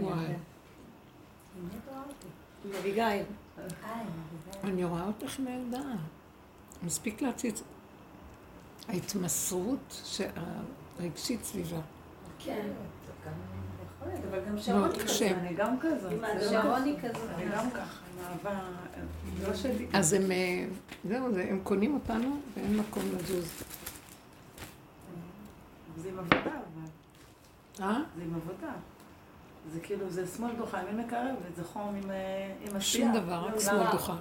וואי. אביגיל. אני רואה אותך עם העדה. מספיק להציץ. ההתמסרות הרגשית סביבה. כן. אבל גם שרון היא קשה. כזאת. אני גם כזאת. שרון היא כזאת. אני גם ככה, לא. אז הם, אה, זהו, זה- הם קונים אותנו ואין מקום לזוז. זה עם עבודה, אבל. אה? זה עם עבודה. זה כאילו, זה שמאל דוחה, אני מקרבת, זה חום עם, אה, עם השתייה. שום דבר, רק למה? שמאל דוחה.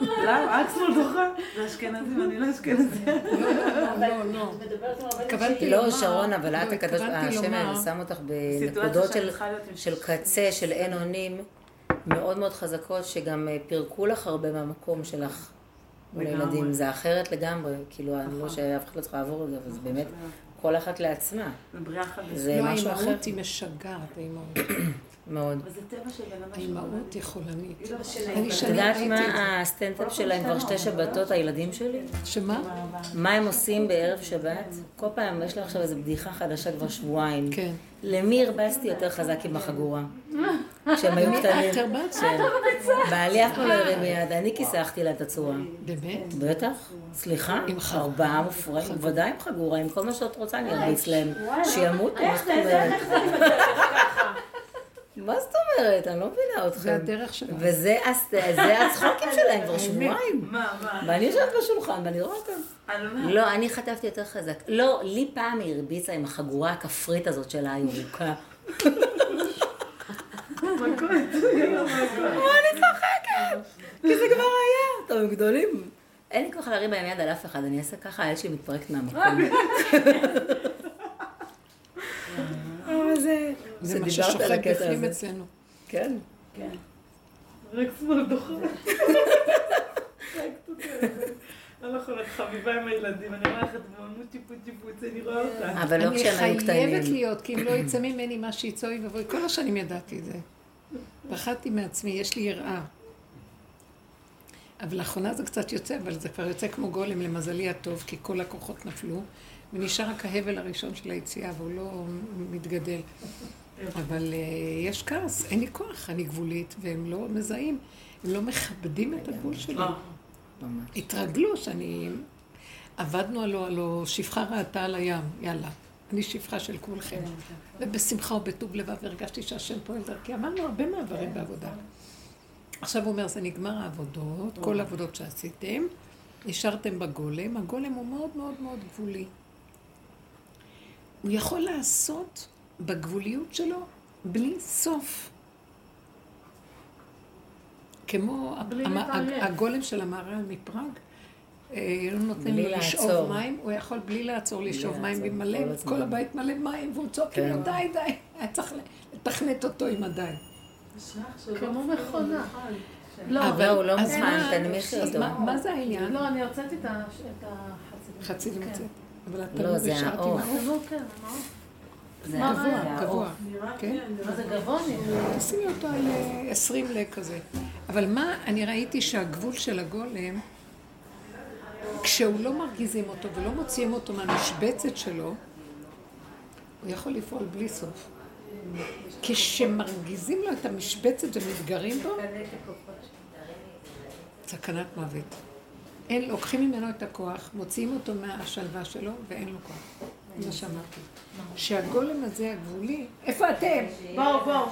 למה? רק שמאל דוחה? זה אשכנזים, אני לא אשכנזים. לא, לא. התכוונתי לא, לומר- שרון, אבל את לא, הקדוש, השם שם אותך בנקודות של קצה, של אין אונים, מאוד מאוד חזקות, שגם אה, פירקו לך הרבה מהמקום שלך. הילדים. זה אחרת לגמרי, כאילו, אני לא נכון. שאף אחד לא צריך לעבור את זה, אבל זה באמת כל אחת לעצמה. זה בריאה חדשה. זה לא, משהו אחר האימהות היא משגעת, האימהות. מאוד. האימהות היא חולנית. לא אני את יודעת מה זה. הסטנדאפ שלהם כבר שתי שבתות, הילדים שלי? שמה? מה הם עושים בערב שבת? כל פעם, יש לי עכשיו איזו בדיחה חדשה כבר שבועיים. כן. למי הרבצתי יותר חזק עם החגורה? כשהם היו קטנים. את הרבצת? כן. בעלי אף פעם לא הרים יד, אני כיסחתי לה את הצורה. באמת? בטח, סליחה, עם חגורה. ארבעה מופרעים, ודאי עם חגורה, עם כל מה שאת רוצה אני ארביץ להם. שימותו, מה זאת אומרת? מה זאת אומרת? אני לא מבינה אתכם. זה הדרך שלנו. וזה הצחוקים שלהם כבר שבועיים. מה, מה? ואני יושבת בשולחן ואני רואה אותם. אני לא לא, אני חטפתי יותר חזק. לא, לי פעם היא הרביצה עם החגורה הכפרית הזאת שלה, הירוקה. אני צוחקת, כי זה כבר היה. טוב, הם גדולים. אין לי כוח להרים בהם יד על אף אחד, אני אעשה ככה, היד שלי מתפרקת מהמקום. אבל זה... זה מה ששוכב בפנים. אצלנו. כן. רק שמאל דוחה. לא יכולה, את חביבה עם הילדים, אני רואה לך את מוטי פוטי פוטי, אני רואה אותה. אבל לא אני כשהם היו חייבת קטנים. להיות, כי אם לא יצא ממני מה שיצא אוי ואבוי. כל השנים ידעתי את זה. פחדתי מעצמי, יש לי יראה. אבל לאחרונה זה קצת יוצא, אבל זה כבר יוצא כמו גולם, למזלי הטוב, כי כל הכוחות נפלו, ונשאר רק ההבל הראשון של היציאה, והוא לא מתגדל. אבל uh, יש כעס, אין לי כוח, אני גבולית, והם לא מזהים, הם לא מכבדים את הגבול שלי. ממש. התרגלו שאני... עבדנו הלו, הלו, שפחה ראתה על הים, יאללה. אני שפחה של כולכם. ובשמחה ובטוב לבב הרגשתי שהשם פועל דרכי. עברנו הרבה מעברים בעבודה. עכשיו הוא אומר, זה נגמר העבודות, כל העבודות שעשיתם, נשארתם בגולם, הגולם הוא מאוד מאוד מאוד גבולי. הוא יכול לעשות בגבוליות שלו בלי סוף. כמו המ-. הגולם של המהר"ל מפראג, אה, לא נותנים בלי לו לשאוב. מים, הוא יכול בלי לעצור לשאוב מים, ומלא, כל הבית מלא מים, והוא צועק כן. לו די די, היה צריך לתכנת אותו עם הדי. כמו מכונה. לא, אבל- לא, הוא לא מה- תנמיכי אותו. מה- זה העניין? לא, אני הוצאתי את את החצי. חצי כן. ומצאת. אבל לא, התלמוד זה השארתי גבוה, היה גבוה. נראה כן? מה זה גבוה? תשימי אותו על אה, 20 לכזה. אבל מה, אני ראיתי שהגבול של הגולם, כשהוא לא מרגיזים אותו ולא מוציאים אותו מהמשבצת שלו, הוא יכול לפעול בלי סוף. כשמרגיזים לו את המשבצת ומתגרים בו, סכנת מוות. אין, לוקחים ממנו את הכוח, מוציאים אותו מהשלווה שלו, ואין לו כוח. זה מה שאמרתי. שהגולם הזה הגבולי, איפה אתם? בואו, בואו.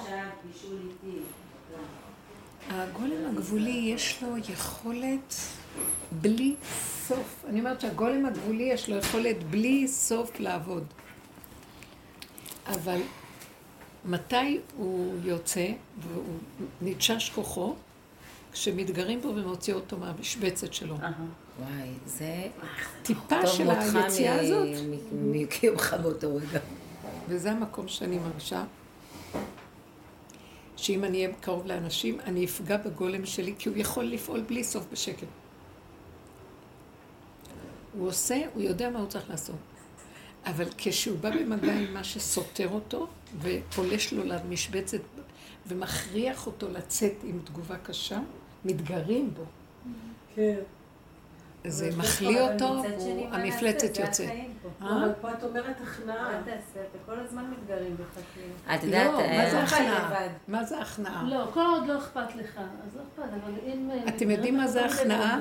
הגולם הגבולי יש לו יכולת בלי סוף. אני אומרת שהגולם הגבולי יש לו יכולת בלי סוף לעבוד. אבל מתי הוא יוצא והוא נתשש כוחו? כשמתגרים בו ומוציא אותו מהמשבצת שלו. וואי, זה טיפה של היציאה הזאת, מקיומך באותו רגע. וזה המקום שאני מרגישה, שאם אני אהיה קרוב לאנשים, אני אפגע בגולם שלי, כי הוא יכול לפעול בלי סוף בשקט. הוא עושה, הוא יודע מה הוא צריך לעשות. אבל כשהוא בא במגע עם מה שסותר אותו, ופולש לו למשבצת, ומכריח אותו לצאת עם תגובה קשה, מתגרים בו. כן. זה מחליא אותו, הוא- מה המפלצת נעשה? זה יוצא. החיים פה. אה? אבל פה את אומרת הכנעה. מה תעשה? אתה כל הזמן מתגרים בך כאילו. את יודעת, לא, מה זה אה, חי הכנעה? מה זה הכנעה? לא, כל עוד לא אכפת לך, אז לא אכפת, אבל אם... אה, אתם יודעים מה זה הכנעה?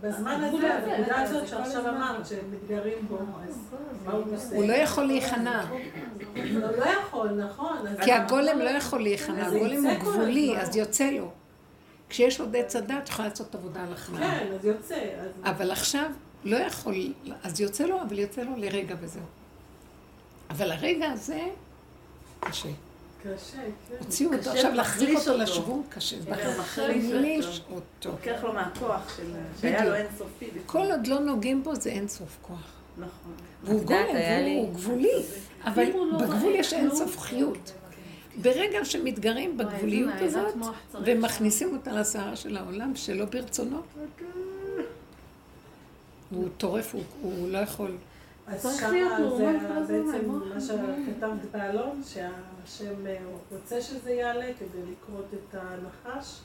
בזמן הזה. הנקודה זה הזאת שעכשיו. אמרת, שמתגרים בו, אז. מה הוא עושה? הוא לא יכול להיכנע. לא לא יכול, נכון. כי הגולם לא יכול להיכנע, זה הגולם הוא גבולי. אז יוצא לו. כשיש עוד עץ הדת, יכולה לעשות עבודה על הכנעה. כן, אז יוצא. אז- אבל עכשיו לא יכול, אז יוצא לו, אבל יוצא לו לרגע וזהו. אבל הרגע הזה, קשה. קשה, כן. הוציאו אותו, עכשיו להחזיק להחליש אותו. לשוונג קשה. כן, להחליש אותו. לוקח לו מהכוח. שהיה. לו אינסופי. כל עוד לא נוגעים בו זה אין סוף כוח. נכון. והוא גולם, והוא גבולי, אבל לא בגבול יש אין כלום, סוף חיות. ברגע שמתגרים בגבוליות הזאת, ומכניסים אותה לסערה של העולם שלא ברצונו, הוא טורף, הוא- לא יכול. אז שמה זה בעצם מה. שכתבת באלון, שהשם אה, רוצה שזה יעלה כדי לכרות את הנחש.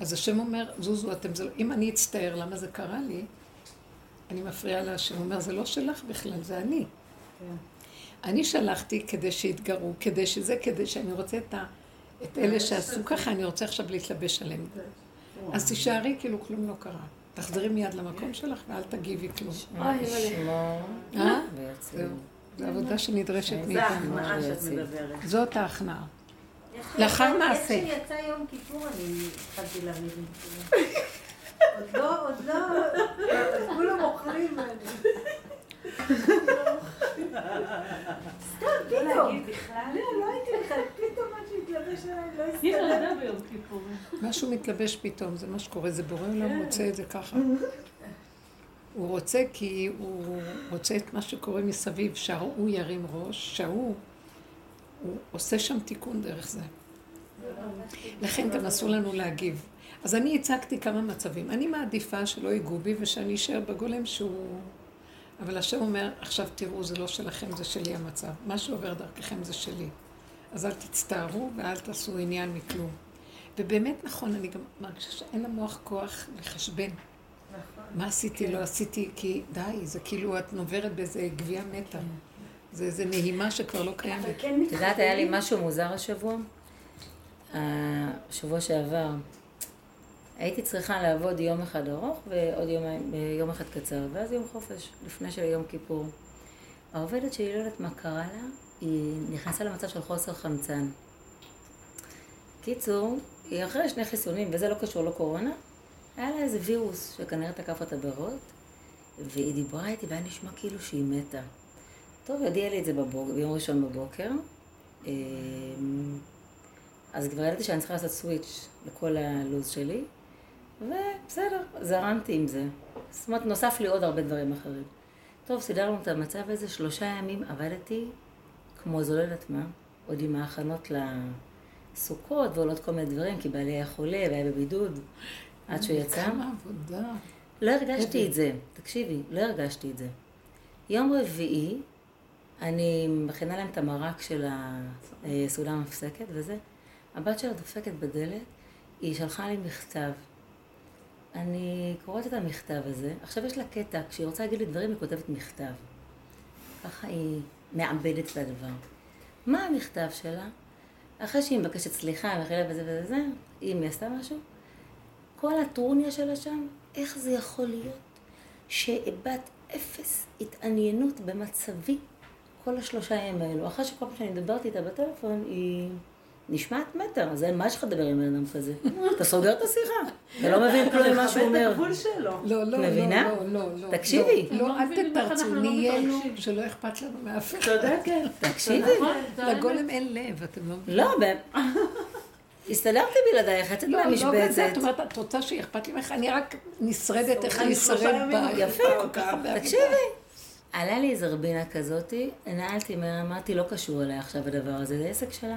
אז השם אומר, זוזו, אתם זה לא... אם אני אצטער למה זה קרה לי, אני מפריעה להשם. הוא אומר, זה לא שלך בכלל, זה אני. אני שלחתי כדי שיתגרו, כדי שזה, כדי שאני רוצה את, ה... את אלה שעשו ככה, אני רוצה עכשיו להתלבש עליהם. אז תישארי כאילו כלום לא קרה. תחזרי מיד למקום שלך ואל תגיבי כלום. לשמור אה? זו עבודה שנדרשת זה מאיתנו. ההכנעה שאת. מדברת. זאת ההכנעה. לאחר מעשה. איך שיצא יום כיפור אני התחלתי עם כולם. עוד לא, עוד לא, כולם ואני... סתם, פתאום. לא, לא הייתי בכלל, פתאום משהו התלבש עליי, לא היא הסתדר. נולדה ביום כיפור. משהו מתלבש פתאום, זה מה שקורה, זה בורא עולם רוצה את זה ככה. הוא רוצה כי הוא רוצה את מה שקורה מסביב, שההוא ירים ראש, שההוא, הוא עושה שם תיקון דרך זה. לכן גם אסור לנו להגיב. אז אני הצגתי כמה מצבים. אני מעדיפה שלא ייגעו בי ושאני אשאר בגולם שהוא... אבל השם אומר, עכשיו תראו, זה לא שלכם, זה שלי המצב. מה שעובר דרככם זה שלי. אז אל תצטערו ואל תעשו עניין מכלום. ובאמת נכון, אני גם מרגישה שאין למוח כוח לחשבן. מה עשיתי, לא עשיתי, כי די, זה כאילו את נוברת באיזה גבייה מתה. זה איזה נהימה שכבר לא קיימת. את יודעת, היה לי משהו מוזר השבוע? השבוע שעבר. הייתי צריכה לעבוד יום אחד ארוך ועוד יום, יום אחד קצר, ואז יום חופש, לפני של יום כיפור. העובדת שלי, לא יודעת מה קרה לה, היא נכנסה למצב של חוסר חמצן. קיצור, היא אחרי שני חיסונים, וזה לא קשור לקורונה, היה לה איזה וירוס שכנראה תקף אותה בראש, והיא דיברה איתי והיה נשמע כאילו שהיא מתה. טוב, הודיעה לי את זה בבוק, ביום ראשון בבוקר. אמ, אז כבר ידעתי שאני צריכה לעשות סוויץ' לכל הלו"ז שלי, ובסדר, זרמתי עם זה. זאת אומרת, נוסף לי עוד הרבה דברים אחרים. טוב, סידרנו את המצב הזה, שלושה ימים עבדתי כמו זו לא יודעת מה, עוד עם ההכנות לסוכות ועוד עוד כל מיני דברים, כי בעלי היה חולה והיה בבידוד, עד שהוא יצא. כמה עבודה. לא הרגשתי את זה, תקשיבי, לא הרגשתי את זה. יום רביעי, אני מכינה להם את המרק של הסעודה המפסקת וזה. הבת שלה דופקת בדלת, היא שלחה לי מכתב. אני קוראת את המכתב הזה, עכשיו יש לה קטע, כשהיא רוצה להגיד לי דברים, היא כותבת מכתב. ככה היא מעבדת את הדבר. מה המכתב שלה? אחרי שהיא מבקשת סליחה וכאלה וזה וזה וזה, אם היא עשתה משהו, כל הטרוניה שלה שם, איך זה יכול להיות שאיבדת אפס התעניינות במצבי כל השלושה ימים האלו. אחרי שכל פעם שאני מדברת איתה בטלפון, היא נשמעת מתה, אז אין, מה יש לך לדבר עם בן אדם כזה? אתה סוגר את השיחה, אתה לא מבין כלום ממה שהוא אומר. הגבול שלו. לא, לא, מבינה? לא, לא, לא. תקשיבי. לא, לא אל תתרצו, לא נהיינו מתרגשים. שלא אכפת לנו מאף אחד. צודקת. תקשיבי. נכון. לגולם אין לב, אתם לא מבינים. לא, ב- הסתדרתי בלעדייך, יצאת לא, לא מהמשבצת. את אומרת, את רוצה שאכפת לי ממך? אני רק נשרדת איך להישרד בה. יפה. כל כך הרבה עבודה. תקשיבי. עלה לי איזה רבינה כזאתי, נעלתי ממנה, אמרתי, לא קשור אליה עכשיו הדבר הזה, זה עסק שלה.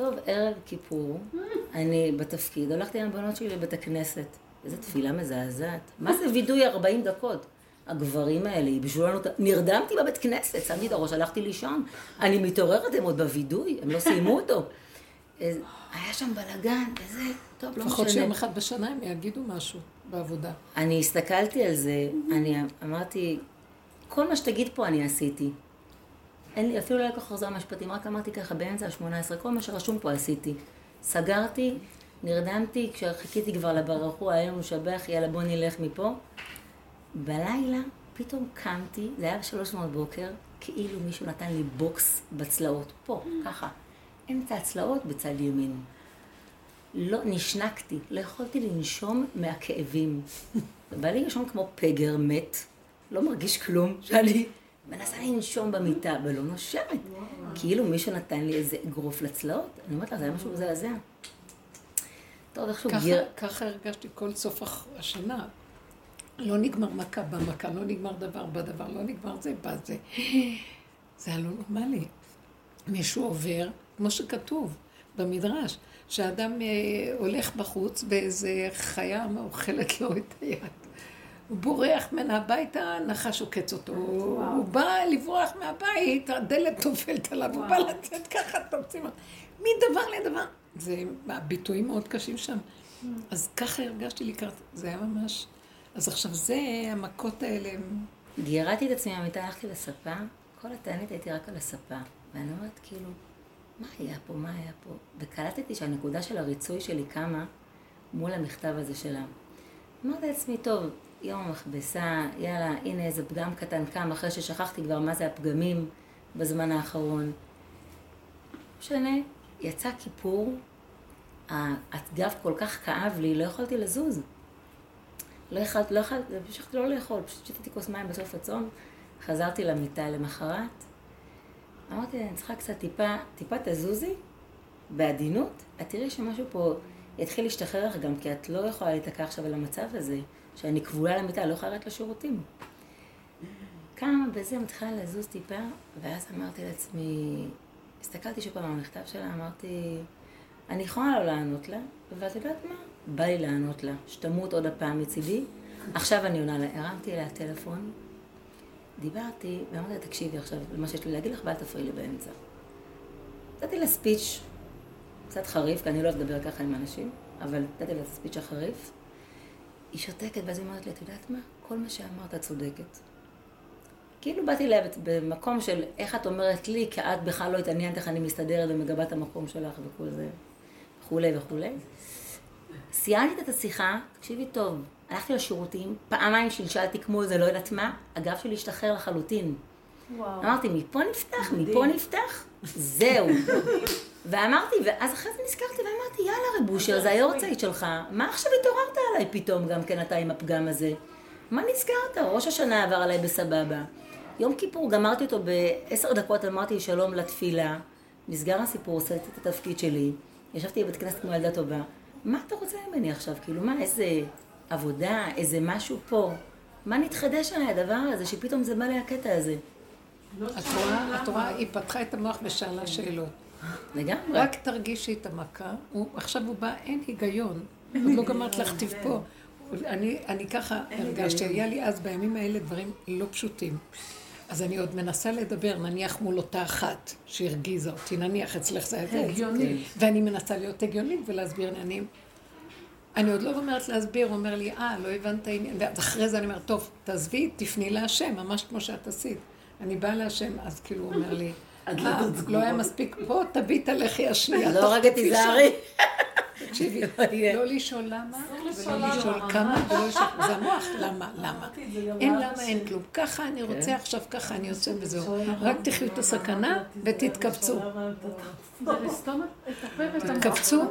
טוב, ערב כיפור, אני בתפקיד, הלכתי עם הבנות שלי לבית הכנסת. איזו תפילה מזעזעת. מה זה וידוי 40 דקות? הגברים האלה ייבשו לנו את ה... נרדמתי בבית כנסת, שמתי את הראש, הלכתי לישון. אני מתעוררת, הם עוד בווידוי, הם לא סיימו אותו. היה שם בלאגן, וזה, טוב, לא לפחות משנה. שיום אחד בשנה הם יגידו משהו בעבודה. אני הסתכלתי על זה, אני אמרתי, כל מה שתגיד פה אני עשיתי. אין לי, אפילו לא לקח חוזר משפטים, רק אמרתי ככה באמצע ה-18, כל מה שרשום פה עשיתי. סגרתי, נרדמתי, כשחיכיתי כבר לברוך הוא, היה שבח, יאללה בוא נלך מפה. בלילה פתאום קמתי, זה היה בשלוש מאות בוקר, כאילו מישהו נתן לי בוקס בצלעות, פה, ככה. אמצע הצלעות בצד ימין. לא, נשנקתי, לא יכולתי לנשום מהכאבים. בא לי לישון כמו פגר מת, לא מרגיש כלום, שאני מנסה לנשום במיטה, ולא נושמת. כאילו מישהו נתן לי איזה אגרוף לצלעות. אני אומרת לה, זה היה משהו מזעזע. טוב, איכשהו ככה- גיר... ככה הרגשתי כל סוף השנה. לא נגמר מכה במכה, לא נגמר דבר בדבר, לא נגמר זה בזה. זה היה לא נורמלי. מישהו עובר, כמו שכתוב במדרש, שאדם אה, הולך בחוץ ואיזה חיה מאוכלת לו את היד. הוא בורח ממנה הביתה, נחש עוקץ אותו. הוא בא לברוח מהבית, הדלת נופלת עליו, הוא בא לצאת ככה, תוצאים. מדבר לדבר. זה, הביטויים מאוד קשים שם. אז ככה הרגשתי לקראת, זה היה ממש... אז עכשיו זה, המכות האלה, הם- גירדתי את עצמי מהמיטה, הלכתי לספה, כל התענית הייתי רק על הספה. ואני אומרת, כאילו, מה היה פה, מה היה פה? וקלטתי שהנקודה של הריצוי שלי קמה מול המכתב הזה שלה. אמרתי לעצמי, טוב, יום המכבסה, יאללה, הנה איזה פגם קטן קם, אחרי ששכחתי כבר מה זה הפגמים בזמן האחרון. משנה, יצא כיפור, הגב כל כך כאב לי, לא יכולתי לזוז. לא יכלתי, לא יכלתי, פשוט לא לאכול, פשוט שתיתי כוס מים בסוף הצום, חזרתי למיטה למחרת. אמרתי, אני צריכה קצת טיפה, טיפה תזוזי, בעדינות, את תראי שמשהו פה יתחיל להשתחרר לך גם, כי את לא יכולה להיתקע עכשיו על המצב הזה, שאני כבולה למיטה, לא יכולה לרדת לשירותים. קמה בזה, מתחילה לזוז טיפה, ואז אמרתי לעצמי, הסתכלתי שוב פעם על המכתב שלה, אמרתי, אני יכולה לא לענות לה, ואת יודעת מה? בא לי לענות לה, שתמות עוד הפעם מצידי. עכשיו אני עונה לה, הרמתי אליה טלפון, דיברתי, ואמרתי לה, תקשיבי עכשיו למה שיש לי להגיד לך, ואל תפריעי לי באמצע. נתתי לה ספיץ' קצת חריף, כי אני לא אוהבת לדבר ככה עם אנשים, אבל נתתי לה את הספיץ' החריף. היא שותקת, ואז היא אומרת לי, את יודעת מה? כל מה שאמרת צודקת. כאילו באתי אליה במקום של איך את אומרת לי, כי את בכלל לא התעניינת איך אני מסתדרת ומגבה את המקום שלך וכל זה, וכולי וכולי. סיימתי את השיחה, תקשיבי טוב, הלכתי לשירותים, פעמיים שלשלתי כמו איזה לא יודעת מה, הגב שלי השתחרר לחלוטין. וואו. אמרתי, מפה נפתח, מפה נפתח, זהו. ואמרתי, ואז אחרי זה נזכרתי ואמרתי, יאללה רב בושר, זה היורצייט שלך, מה עכשיו התעוררת עליי פתאום גם כן אתה עם הפגם הזה? מה נזכרת? ראש השנה עבר עליי בסבבה. יום כיפור גמרתי אותו בעשר דקות, אמרתי שלום לתפילה, נסגר הסיפור, עשיתי את התפקיד שלי, ישבתי בבית כנסת כמו ילדה טובה. מה אתה רוצה ממני עכשיו? כאילו, מה, איזה עבודה, איזה משהו פה? מה נתחדש עליי הדבר הזה, שפתאום זה בא לי הקטע הזה? את רואה, היא פתחה את המוח ושאלה שאלות. לגמרי. רק תרגישי את המכה, עכשיו הוא בא, אין היגיון. עוד לא גמרת להכתיב פה. אני, אני ככה הרגשתי, היה לי אז בימים האלה דברים לא פשוטים. אז אני עוד מנסה לדבר, נניח מול אותה אחת שהרגיזה אותי, נניח אצלך זה היה זה. הגיוני. ואני מנסה להיות הגיונית ולהסביר עניינים. אני עוד לא גומרת להסביר, הוא אומר לי, אה, לא הבנת עניין, ואז אחרי זה אני אומרת, טוב, תעזבי, תפני להשם, ממש כמו שאת עשית. אני באה להשם, אז כאילו הוא אומר לי, אה, לא היה מספיק, בוא תביט הלחי השנייה. לא רגע חצי תיזהרי. תקשיבי, לא לשאול למה, ולא. לשאול כמה, ולא לשאול, זה המוח, למה, למה. את אין למה, אין. כלום. ככה אני כן. רוצה עכשיו, ככה אני יוצא וזהו. רק תחיו את הסכנה ותתכווצו. את. תתכווצו,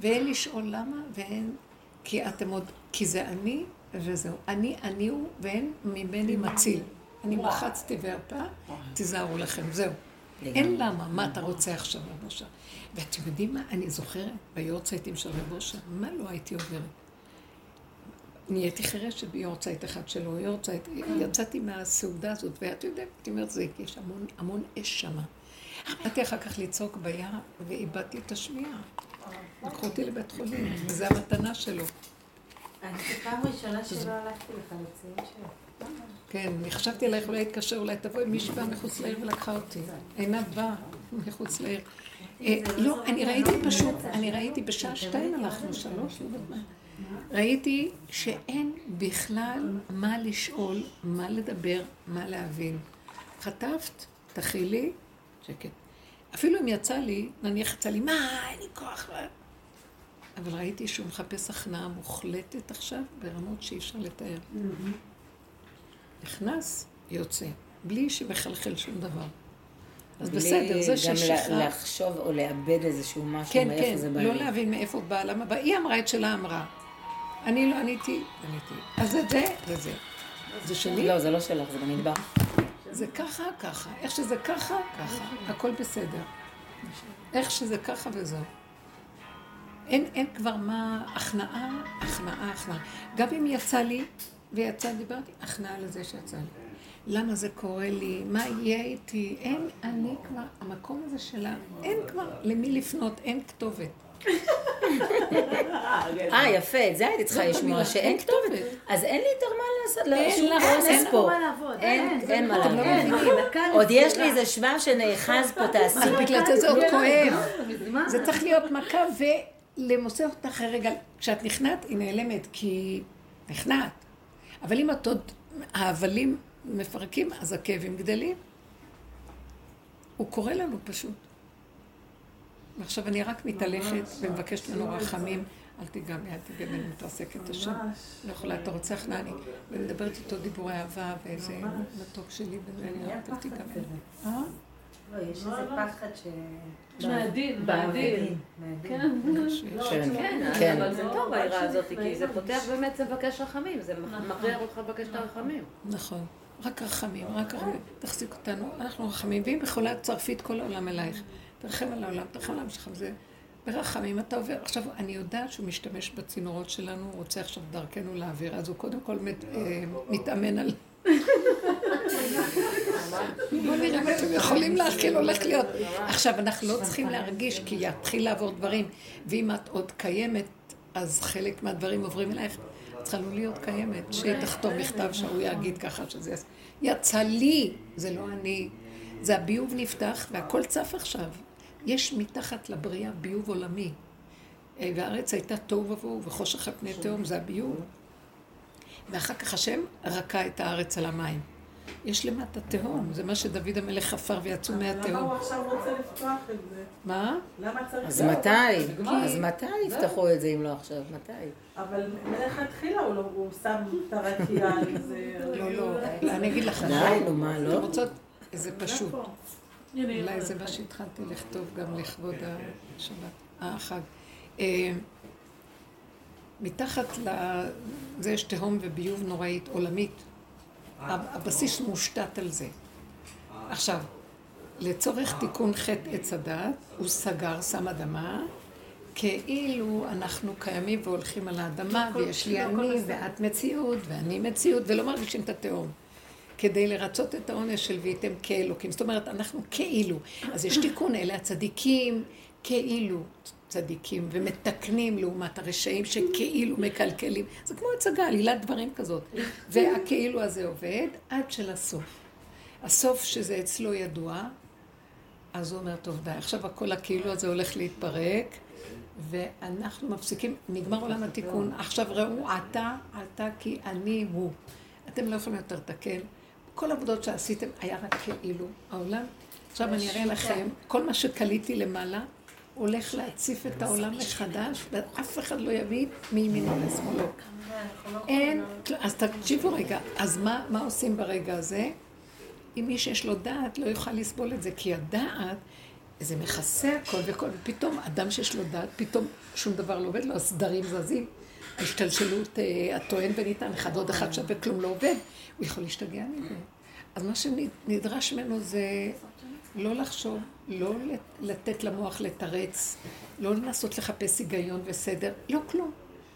ואין לשאול למה, ואין... כי אתם עוד... כי זה אני, וזהו. אני, אני הוא, ואין ממני מציל. אני מחצתי והפה, תיזהרו לכם, זהו. אין למה, מה אתה רוצה עכשיו, רב אושר? ואתם יודעים מה? אני זוכרת, ביורצייט עם של רב אושר, מה לא הייתי עוברת? נהייתי חירשת ביורצייט אחד שלו, יורצייט, יצאתי מהסעודה הזאת, ואת יודעת, הייתי אומרת, זה, יש המון, המון אש שמה. באתי אחר כך לצעוק ביער, ואיבדתי את השמיעה. לקחו אותי לבית חולים, וזו המתנה שלו. אני פעם ראשונה שלא הלכתי לך לציון שלך. כן, חשבתי עלייך, אולי התקשר, אולי תבואי, מישהי באה מחוץ לעיר ולקחה אותי. עינת באה מחוץ לעיר. אה, לא, אני ראיתי פשוט, אני ראיתי בשעה שתיים הלכנו, שלוש, לא. ראיתי שאין בכלל מה לשאול, מה לדבר, מה להבין. חטפת, תכילי, שקט. אפילו אם יצא לי, נניח יצא לי, מה, אין לי כוח. מה?" אבל ראיתי שהוא מחפש הכנעה מוחלטת עכשיו, ברמות שאי אפשר לתאר. נכנס, יוצא, בלי שמחלחל שום דבר. אז בסדר, זה גם ששחרר... לה- לחשוב או לאבד איזשהו משהו, כן, מאיפה כן, זה בא לא לי. להבין מאיפה בא, למה בא. היא אמרה את שלה אמרה. אני לא עניתי, עניתי. אז זה זה וזה. זה שלי? לא, זה לא שלך, זה במטבח. זה ככה, ככה. איך שזה ככה, ככה. הכל בסדר. איך שזה ככה וזהו. אין, אין כבר מה, הכנעה, הכנעה, הכנעה. גם אם יצא לי, ויצא, דיברתי, הכנעה לזה שיצא לי. למה זה קורה לי? מה יהיה איתי? אין, אני כבר, המקום הזה שלה, אין כבר למי לפנות, אין כתובת. אה, יפה, את זה הייתי צריכה זאת לשמוע, המילה, שאין אין כתובת. אז אין לי יותר מה לעשות, לא, אין לך, לא. מה לעבוד. אין, אין מה לעבוד. עוד יש. לי איזה שבב שנאחז פה, תעשי. אז בגלל זה זה עוד כואב. זה צריך להיות מכה ולמוסר אחרי רגע. כשאת נכנעת, היא נעלמת, כי נכנעת. אבל אם את עוד, ההבלים מפרקים, אז הכאבים גדלים. הוא קורא לנו פשוט. ועכשיו אני רק מתהלכת ומבקשת ממנו רחמים. אל תיגע בי, אל תיגע בי, אני מתרסקת השם. לא יכולה, אתה רוצה הכנעה לי. ומדברת איתו דיבורי אהבה, ואיזה מתוק שלי, וזה, אני אומרת, אל תיגע בי. אה? לא, יש איזה פחד ש... מהדין, מהדין. מהדין. כן. כן. כן, כן. אבל זה טוב העירה הזאת, כי זה פותח באמת, זה מבקש רחמים, זה נכון. מכריח אותך לבקש את הרחמים. נכון. רק רחמים, רק רחמים. תחזיק אותנו, אנחנו רחמים. ואם יכולה, תצרפי את כל העולם אלייך. תרחם על העולם, תרחם על העולם שלך. זה ברחמים אתה עובר. עכשיו, אני יודעת שהוא משתמש בצינורות שלנו, הוא רוצה עכשיו דרכנו להעביר, אז הוא קודם כל מת, אה, מתאמן על... אתם יכולים להכיל, הולך להיות. עכשיו, אנחנו לא צריכים להרגיש, כי יתחיל לעבור דברים, ואם את עוד קיימת, אז חלק מהדברים עוברים אלייך. צריכה לא להיות קיימת, תחתום מכתב שהוא יגיד ככה שזה יעשה. יצא לי, זה לא אני. זה הביוב נפתח והכל צף עכשיו. יש מתחת לבריאה ביוב עולמי. אה, והארץ הייתה תוהו ובוהו וחושך על פני תהום, זה הביוב. ואחר כך השם רקע את הארץ על המים. יש למטה תהום, זה מה שדוד המלך חפר ויצאו למה מהתהום. הוא עכשיו רוצה לפתוח את זה? מה? למה צריך... אז מתי? אז מתי יפתחו את זה אם לא עכשיו? מתי? אבל מלכתחילה הוא לא- הוא שם את הרקיע על זה. לא, לא, אני אגיד לך. די, נו מה, אתם לא? רוצות, זה פשוט. אולי זה. מה שהתחלתי לכתוב גם לכבוד השבת, החג. אה, מתחת לזה יש תהום וביוב נוראית עולמית. הבסיס מושתת על זה. עכשיו, לצורך תיקון חטא עץ הדת, הוא סגר, שם אדמה, כאילו אנחנו קיימים והולכים על האדמה, ויש לי אני, ואת מציאות, ואני מציאות, ולא מרגישים את התהום. כדי לרצות את העונש של והייתם כאלוקים. זאת אומרת, אנחנו כאילו. אז יש תיקון, אלה הצדיקים כאילו צדיקים, ומתקנים לעומת הרשעים שכאילו מקלקלים. זה כמו הצגה, עלילת דברים כזאת. והכאילו הזה עובד עד של הסוף. הסוף שזה אצלו ידוע, אז הוא אומר, טוב, די, עכשיו הכל הכאילו הזה הולך להתפרק, ואנחנו מפסיקים, נגמר עולם התיקון, עכשיו ראו, אתה, אתה כי אני הוא. אתם לא יכולים יותר לתקן. כל העבודות שעשיתם היה רק כאילו. העולם, עכשיו אני אראה לכם, כל מה שקליתי למעלה, הולך להציף את העולם מחדש, ואף אחד לא יבין מימינו לשמאלו. אין, אז תקשיבו רגע, אז מה, מה עושים ברגע הזה? אם מי שיש לו דעת לא יוכל לסבול את זה, כי הדעת, זה מכסה הכל וכל, ופתאום אדם שיש לו דעת, פתאום שום דבר לא עובד לו, הסדרים זזים, השתלשלות אה, הטוען וניתן, אחד עוד אחד שווה כלום לא עובד, הוא יכול להשתגע מזה. אז מה שנדרש ממנו זה לא לחשוב, לא לתת למוח לתרץ, לא לנסות לחפש היגיון וסדר, לא כלום.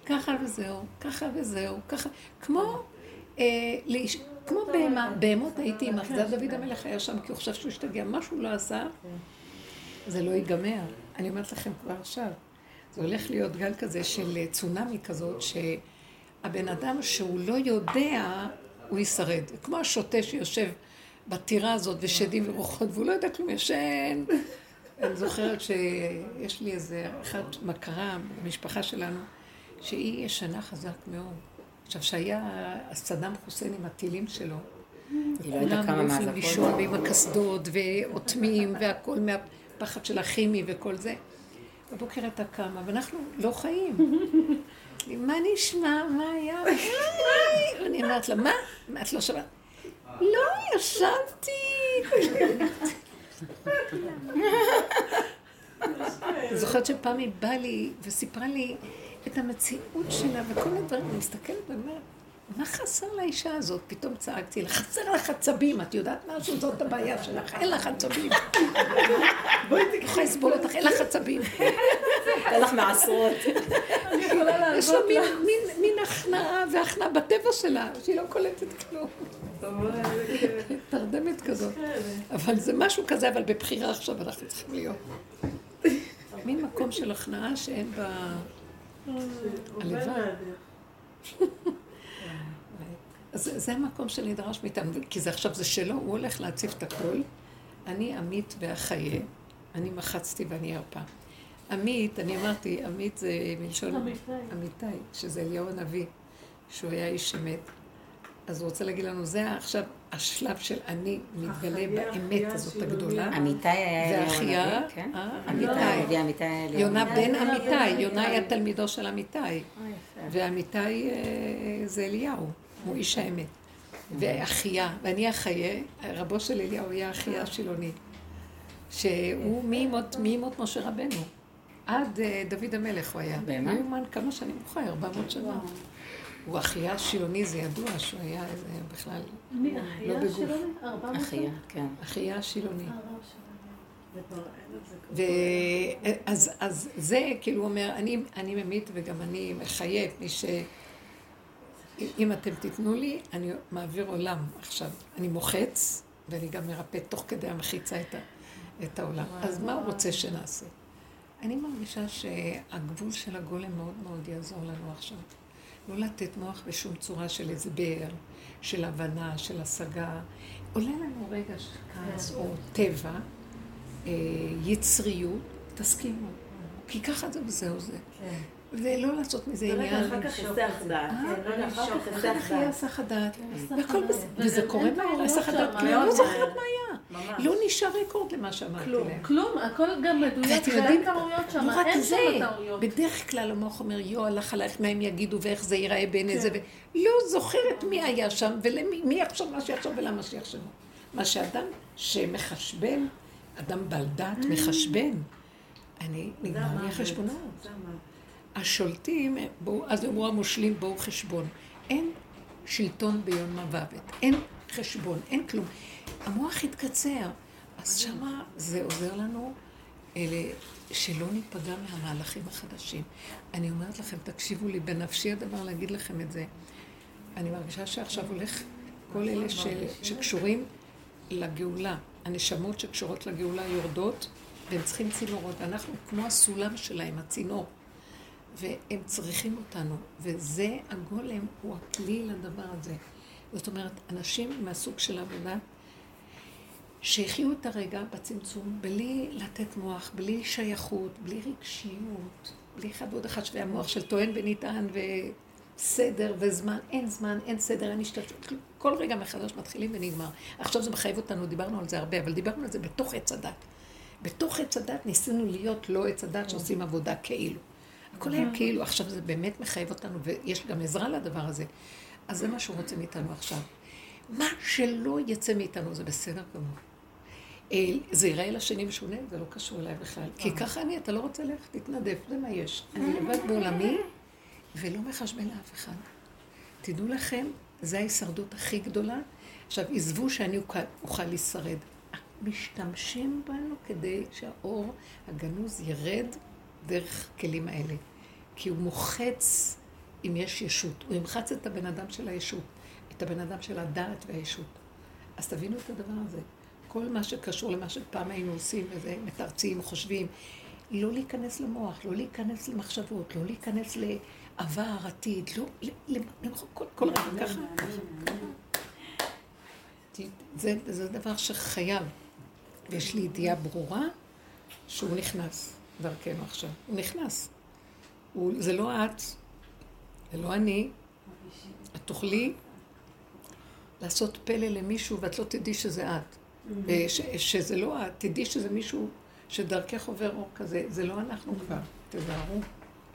ככה וזהו, ככה וזהו, ככה, כמו, אה, לאיש, כמו בהמה, בהמות הייתי עם אחזת דוד המלך היה שם, כי הוא חושב שהוא השתגע, משהו לא עשה, זה לא ייגמר. אני אומרת לכם כבר עכשיו, זה הולך להיות גל כזה של צונאמי כזאת, שהבן אדם שהוא לא יודע, הוא ישרד. כמו השוטה שיושב בטירה הזאת ושדים ורוחות, והוא לא יודע כלום, ישן. אני זוכרת שיש לי איזה אחת מכרה במשפחה שלנו, שהיא ישנה חזק מאוד. עכשיו, שהיה סדאם חוסיין עם הטילים שלו, לא מאז הכל. לישון ועם הקסדות ואוטמים והכל מהפחד של הכימי וכל זה. בבוקר הייתה קמה, ואנחנו לא חיים. מה נשמע? מה היה? אני אומרת לה, מה? את לא שמעת? לא, ישבתי. זוכרת שפעם היא באה לי וסיפרה לי את המציאות שלה וכל הדברים, אני מסתכלת ואומרת, מה חסר לאישה הזאת? פתאום צעקתי לה, חסר לך עצבים, את יודעת משהו? זאת הבעיה שלך, אין לך עצבים. בואי תקחי יכולה לסבול אותך, אין לך עצבים. אין לך מעשרות. יש לה מין הכנעה והכנעה בטבע שלה, שהיא לא קולטת כלום. תרדמת כזאת. אבל זה משהו כזה, אבל בבחירה עכשיו אנחנו צריכים להיות. מין מקום של הכנעה שאין בה... הלוואי. אז זה המקום שנדרש מאיתנו, כי זה עכשיו זה שלו, הוא הולך להציף את הכל. אני עמית ואחיה, אני מחצתי ואני ארפה. עמית, אני אמרתי, עמית זה מלשון אמיתי, שזה אליהו הנביא, שהוא היה איש אמת. אז הוא רוצה להגיד לנו, זה עכשיו השלב של אני מתגלה באמת הזאת הגדולה. אמיתי היה אליהו הנביא, כן? אמיתי. אמיתי יונה בן אמיתי, יונה היה תלמידו של אמיתי. ואמיתי אה, זה אליהו, הוא איש האמת. ואחיה, ואני אחיה, רבו של אליהו היה אחיה השילוני, שהוא מימות משה רבנו. עד אה, דוד המלך הוא היה. באמת? הוא יאומן כמה שנים הוא חי, 400 שנה. הוא אחיה שילוני, זה ידוע שהוא היה בכלל מי לא בגוף. אחיה, כן. אחיה שילוני. ואז אז זה, כאילו הוא אומר, אני, אני ממית וגם אני מחייב מי ש... אם אתם תיתנו לי, אני מעביר עולם עכשיו. אני מוחץ, ואני גם מרפא תוך כדי המחיצה את, ה, את העולם. אז מה הוא רוצה שנעשה? אני מרגישה שהגבול של הגולם מאוד מאוד יעזור לנו עכשיו. לא לתת מוח בשום צורה של הסבר, של הבנה, של השגה. עולה לנו רגע של כעס או טבע, אה, יצריות, תסכימו. כי ככה זה וזהו זה. כן. ולא לעשות מזה עניין. אחר כך הסח דעת. אחר כך יהיה הסח הדעת. וזה קורה מהר, הסח הדעת, כי אני לא זוכרת מה היה. לא נשאר רקורד למה שאמרתי להם. כלום, הכל גם מדויק, ואין טעויות שם, אין שם טעויות. בדרך כלל המוח אומר, יו, הלך עלייך, מה הם יגידו ואיך זה ייראה בעיני זה, לא זוכרת מי היה שם, ומי יחשוב מה שיחשוב ולמה שיחשבו. מה שאדם שמחשבן, אדם בעל דעת מחשבן, אני, נגמר לי החשבונות. השולטים, בואו, אז אמרו המושלים, בואו חשבון. אין שלטון ביום מוות, אין חשבון, אין כלום. המוח התקצר, אז שמה זה עוזר לנו אלה, שלא ניפגע מהמהלכים החדשים. אני אומרת לכם, תקשיבו לי, בנפשי הדבר להגיד לכם את זה. אני מרגישה שעכשיו הולך כל אלה ש, שקשורים לגאולה, הנשמות שקשורות לגאולה יורדות, והם צריכים צינורות. אנחנו כמו הסולם שלהם, הצינור. והם צריכים אותנו, וזה הגולם, הוא הכלי לדבר הזה. זאת אומרת, אנשים מהסוג של עבודה, שיחיו את הרגע בצמצום, בלי לתת מוח, בלי שייכות, בלי רגשיות, בלי אחד ועוד אחד שווה המוח של טוען ונטען וסדר וזמן, אין זמן, אין סדר, אין השתתפות, כל רגע מחדש מתחילים ונגמר. עכשיו זה מחייב אותנו, דיברנו על זה הרבה, אבל דיברנו על זה בתוך עץ הדת. בתוך עץ הדת ניסינו להיות לא עץ הדת שעושים עבודה כאילו. הכל היה כאילו, עכשיו זה באמת מחייב אותנו, ויש גם עזרה לדבר הזה. אז זה מה שהוא רוצה מאיתנו עכשיו. מה שלא יצא מאיתנו זה בסדר גמור. אה, זה ייראה לשני משונה, זה לא קשור אליי בכלל. כי ככה אני, אתה לא רוצה ללכת, תתנדב, זה מה יש. אני לבד בעולמי, ולא מחשבן לאף אחד. תדעו לכם, זו ההישרדות הכי גדולה. עכשיו, עזבו שאני אוכל לשרד. משתמשים בנו כדי שהאור הגנוז ירד דרך כלים האלה. כי הוא מוחץ אם יש ישות. הוא ימחץ את הבן אדם של הישות, את הבן אדם של הדעת והישות. אז תבינו את הדבר הזה. כל מה שקשור למה שפעם היינו עושים, וזה מתרצים, חושבים, לא להיכנס למוח, לא להיכנס למחשבות, לא להיכנס לעבר, עתיד, לא, למחוק כל, כל רגע ככה. זה, זה דבר שחייב. ויש לי ידיעה ברורה שהוא נכנס דרכנו עכשיו. הוא נכנס. הוא, זה לא את, זה לא אני. את תוכלי לעשות פלא למישהו ואת לא תדעי שזה את. אה, ש, שזה לא את, תדעי שזה מישהו שדרכך עובר אור כזה, זה לא אנחנו כבר, תזהרו.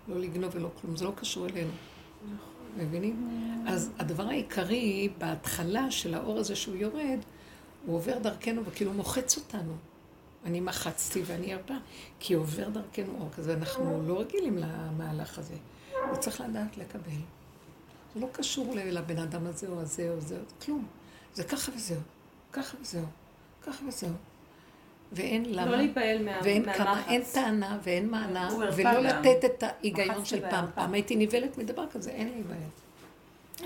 לא לגנוב ולא כלום, זה לא קשור אלינו. מבינים? אז הדבר העיקרי בהתחלה של האור הזה שהוא יורד, הוא עובר דרכנו וכאילו מוחץ אותנו. אני מחצתי ואני ארפה, כי עובר דרכנו אור כזה, אנחנו לא רגילים למהלך הזה. וצריך לדעת לקבל. זה לא קשור לבן אדם הזה או הזה או זה, כלום. זה ככה וזהו, ככה וזהו, ככה וזהו. ואין לא למה, לא להיפעל מה, ואין מהלחץ. כמה, אין טענה ואין מענה, ולא. לתת את ההיגיון של פעם. והרפה. פעם הייתי נבהלת מדבר כזה, אין לי בעיה.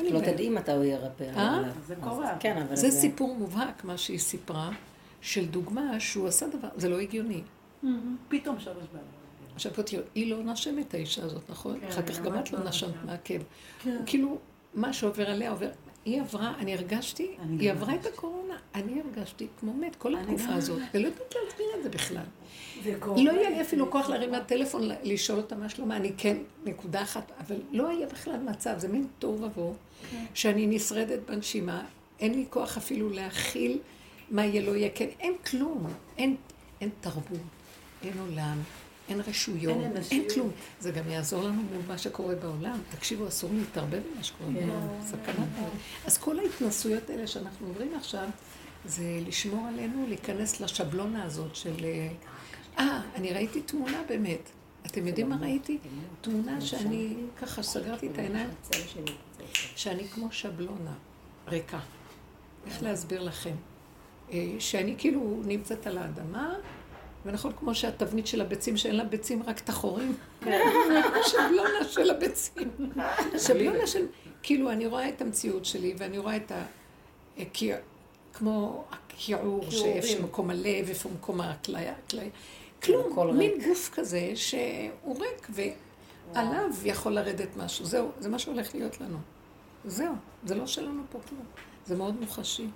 לי לא. תדעי מתי הוא ירפא. אה? זה קורה. כן, אבל זה סיפור מובהק, מה שהיא סיפרה, של דוגמה שהוא עשה דבר, זה לא הגיוני. פתאום שלוש בעיה. עכשיו פה תראו, היא לא נשמת האישה הזאת, נכון? כן, אחר כך גם את לא לא נשמת. מהכאב. כאילו, מה שעובר עליה עובר... היא עברה, אני הרגשתי, היא עברה את. הקורונה, אני הרגשתי כמו מת כל התקופה הזאת, ולא יודעת להסביר את זה בכלל. לא היה לי אפילו כוח להרים לטלפון, לשאול אותה מה שלומה, אני כן, נקודה אחת, אבל לא היה בכלל מצב, זה מין תוהו ובוהו, שאני נשרדת בנשימה, אין לי כוח אפילו להכיל מה יהיה לא יהיה, כן, אין כלום, אין, אין תרבות, אין עולם, אין רשויות, אין אין. כלום. זה גם יעזור לנו מול מה שקורה בעולם. תקשיבו, אסור להתערבב במה שקורה בעולם, סכנה. אז כל ההתנסויות האלה שאנחנו עוברים עכשיו, זה לשמור עלינו, להיכנס לשבלונה הזאת של... אה, אה, אני ראיתי תמונה באמת. אתם יודעים מה ראיתי? תמונה שאני ככה סגרתי את העיניים, שאני כמו שבלונה, ריקה. איך להסביר לכם? אה, שאני כאילו נמצאת על האדמה, ונכון כמו שהתבנית של הביצים, שאין לה ביצים, רק את החורים. שבלונה של הביצים. שבלונה של... כאילו, אני רואה את המציאות שלי, ואני רואה את ה... אה, כמו הכיעור, שאיפה שמקום הלב, איפה מקום הכליה. כלום, מין. גוף כזה שהוא ריק, ועליו יכול לרדת משהו. זהו, זה מה שהולך להיות לנו. זהו, זה לא שלנו פה כלום. זה מאוד מוחשי.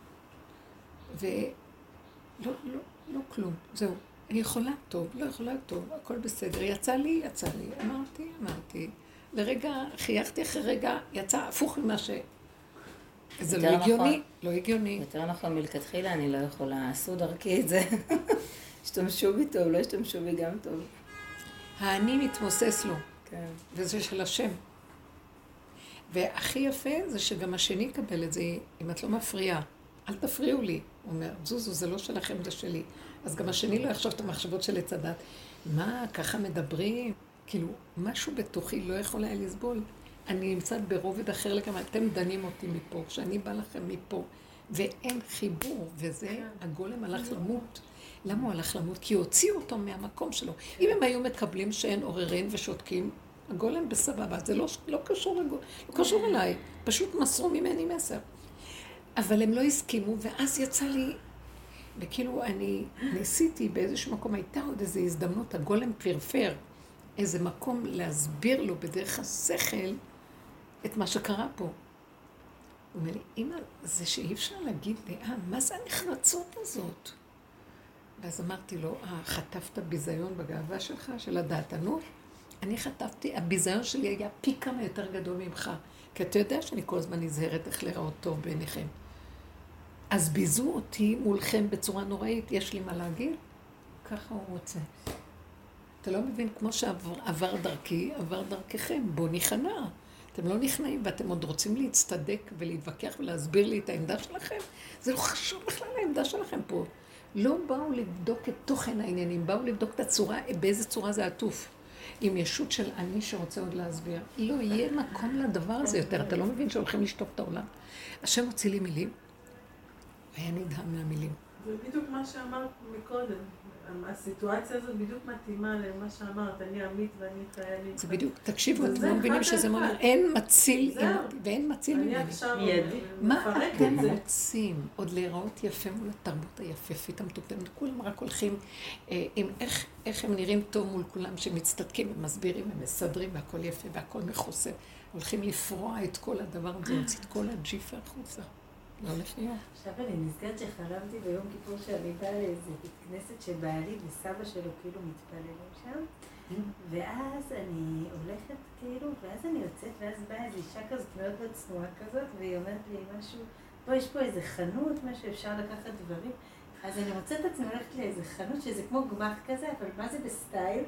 ולא, לא, לא כלום, זהו. אני יכולה טוב, לא יכולה טוב, הכל בסדר. יצא לי, יצא לי. אמרתי, אמרתי. לרגע, חייכתי אחרי רגע, יצא הפוך ממה ש... זה לא הגיוני, נכון. לא הגיוני. יותר נכון, מלכתחילה אני לא יכולה, עשו דרכי את זה. השתמשו בי טוב, לא השתמשו בי גם טוב. האני מתמוסס לו, כן. וזה של השם. והכי יפה זה שגם השני יקבל את זה, אם את לא מפריעה. אל תפריעו לי. הוא אומר, זוזו, זה לא שלכם, זה שלי. אז גם השני לא יחשוב את המחשבות של עץ הדת. מה, ככה מדברים? כאילו, משהו בתוכי לא יכול היה לסבול. אני נמצאת ברובד אחר לגמרי, אתם דנים אותי מפה, כשאני בא לכם מפה, ואין חיבור, וזה, הגולם הלך למות. למה הוא הלך למות? כי הוציאו אותו מהמקום שלו. אם הם היו מקבלים שאין עוררין ושותקים, הגולם בסבבה, זה לא, לא קשור לא קשור אליי, פשוט מסרו ממני מסר. אבל הם לא הסכימו, ואז יצא לי, וכאילו אני ניסיתי באיזשהו מקום, הייתה עוד איזו הזדמנות, הגולם פרפר איזה מקום להסביר לו בדרך השכל את מה שקרה פה. הוא אומר לי, אמא, זה שאי אפשר להגיד דעה, מה זה הנחרצות הזאת? ואז אמרתי לו, אה, חטפת ביזיון בגאווה שלך, של הדעתנות? אני חטפתי, הביזיון שלי היה פי כמה יותר גדול ממך. כי אתה יודע שאני כל הזמן נזהרת איך להיראות טוב בעיניכם. אז ביזו אותי מולכם בצורה נוראית, יש לי מה להגיד? ככה הוא רוצה. אתה לא מבין, כמו שעבר דרכי, עבר דרככם, בוא נכנע. אתם לא נכנעים ואתם עוד רוצים להצטדק ולהתווכח ולהסביר לי את העמדה שלכם? זה לא חשוב בכלל העמדה שלכם פה. לא באו לבדוק את תוכן העניינים, באו לבדוק את הצורה, באיזה צורה זה עטוף. עם ישות של אני שרוצה עוד להסביר. לא יהיה מקום לדבר הזה יותר. אתה לא מבין שהולכים לשטוף את העולם? השם הוציא לי מילים, והיה נדהם מהמילים. זה בדיוק מה שאמרת מקודם. הסיטואציה הזאת בדיוק מתאימה למה שאמרת, אני עמית ואני חיילים. זה בדיוק, תקשיבו, אתם לא מבינים שזה אומר, אין מציל, ואין מציל ממני. מה אתם רוצים? עוד להיראות יפה מול התרבות היפהפית המטומטמת? כולם רק הולכים אה, עם איך הם נראים טוב מול כולם, שמצטדקים ומסבירים ומסדרים והכל יפה והכל מכוסה. הולכים לפרוע את כל הדבר הזה, להוציא את כל הג'יפה החוצה. לא להיות. עכשיו אני נזכרת שחלמתי ביום כיפור שאני באה לאיזה בית כנסת שבעלי וסבא שלו כאילו מתפללים שם, ואז אני הולכת כאילו, ואז אני יוצאת, ואז באה איזו אישה כזאת מאוד מאוד צנועה כזאת, והיא אומרת לי משהו, פה יש פה איזה חנות, מה שאפשר לקחת דברים. אז אני מוצאת את עצמי הולכת לאיזה חנות שזה כמו גמח כזה, אבל מה זה בסטייל?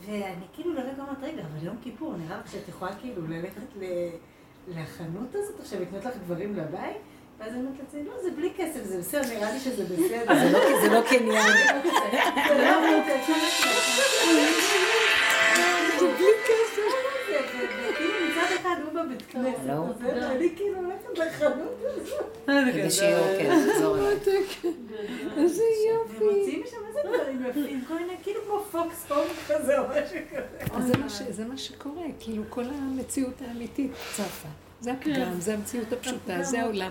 ואני כאילו לרגע אומרת, רגע, אבל יום כיפור, נראה לך שאת יכולה כאילו ללכת לחנות הזאת עכשיו לקנות לך דברים לבית? ואז אני אומרת לעצמי, לא, זה בלי כסף, זה בסדר, נראה לי שזה בסדר. זה לא קניין. זה לא בלי כסף. וכאילו מצד אחד הוא בבית כנסת, ואני כאילו הולכת לחנות הזאת. בשיעור, כן, תחזור אליי. איזה יופי. ומוציאים משם איזה דברים יפים, כל מיני, כאילו כמו פוקס פונק כזה או משהו כזה. זה מה שקורה, כאילו כל המציאות האמיתית צפה. זה הפגם, זה המציאות הפשוטה, זה העולם.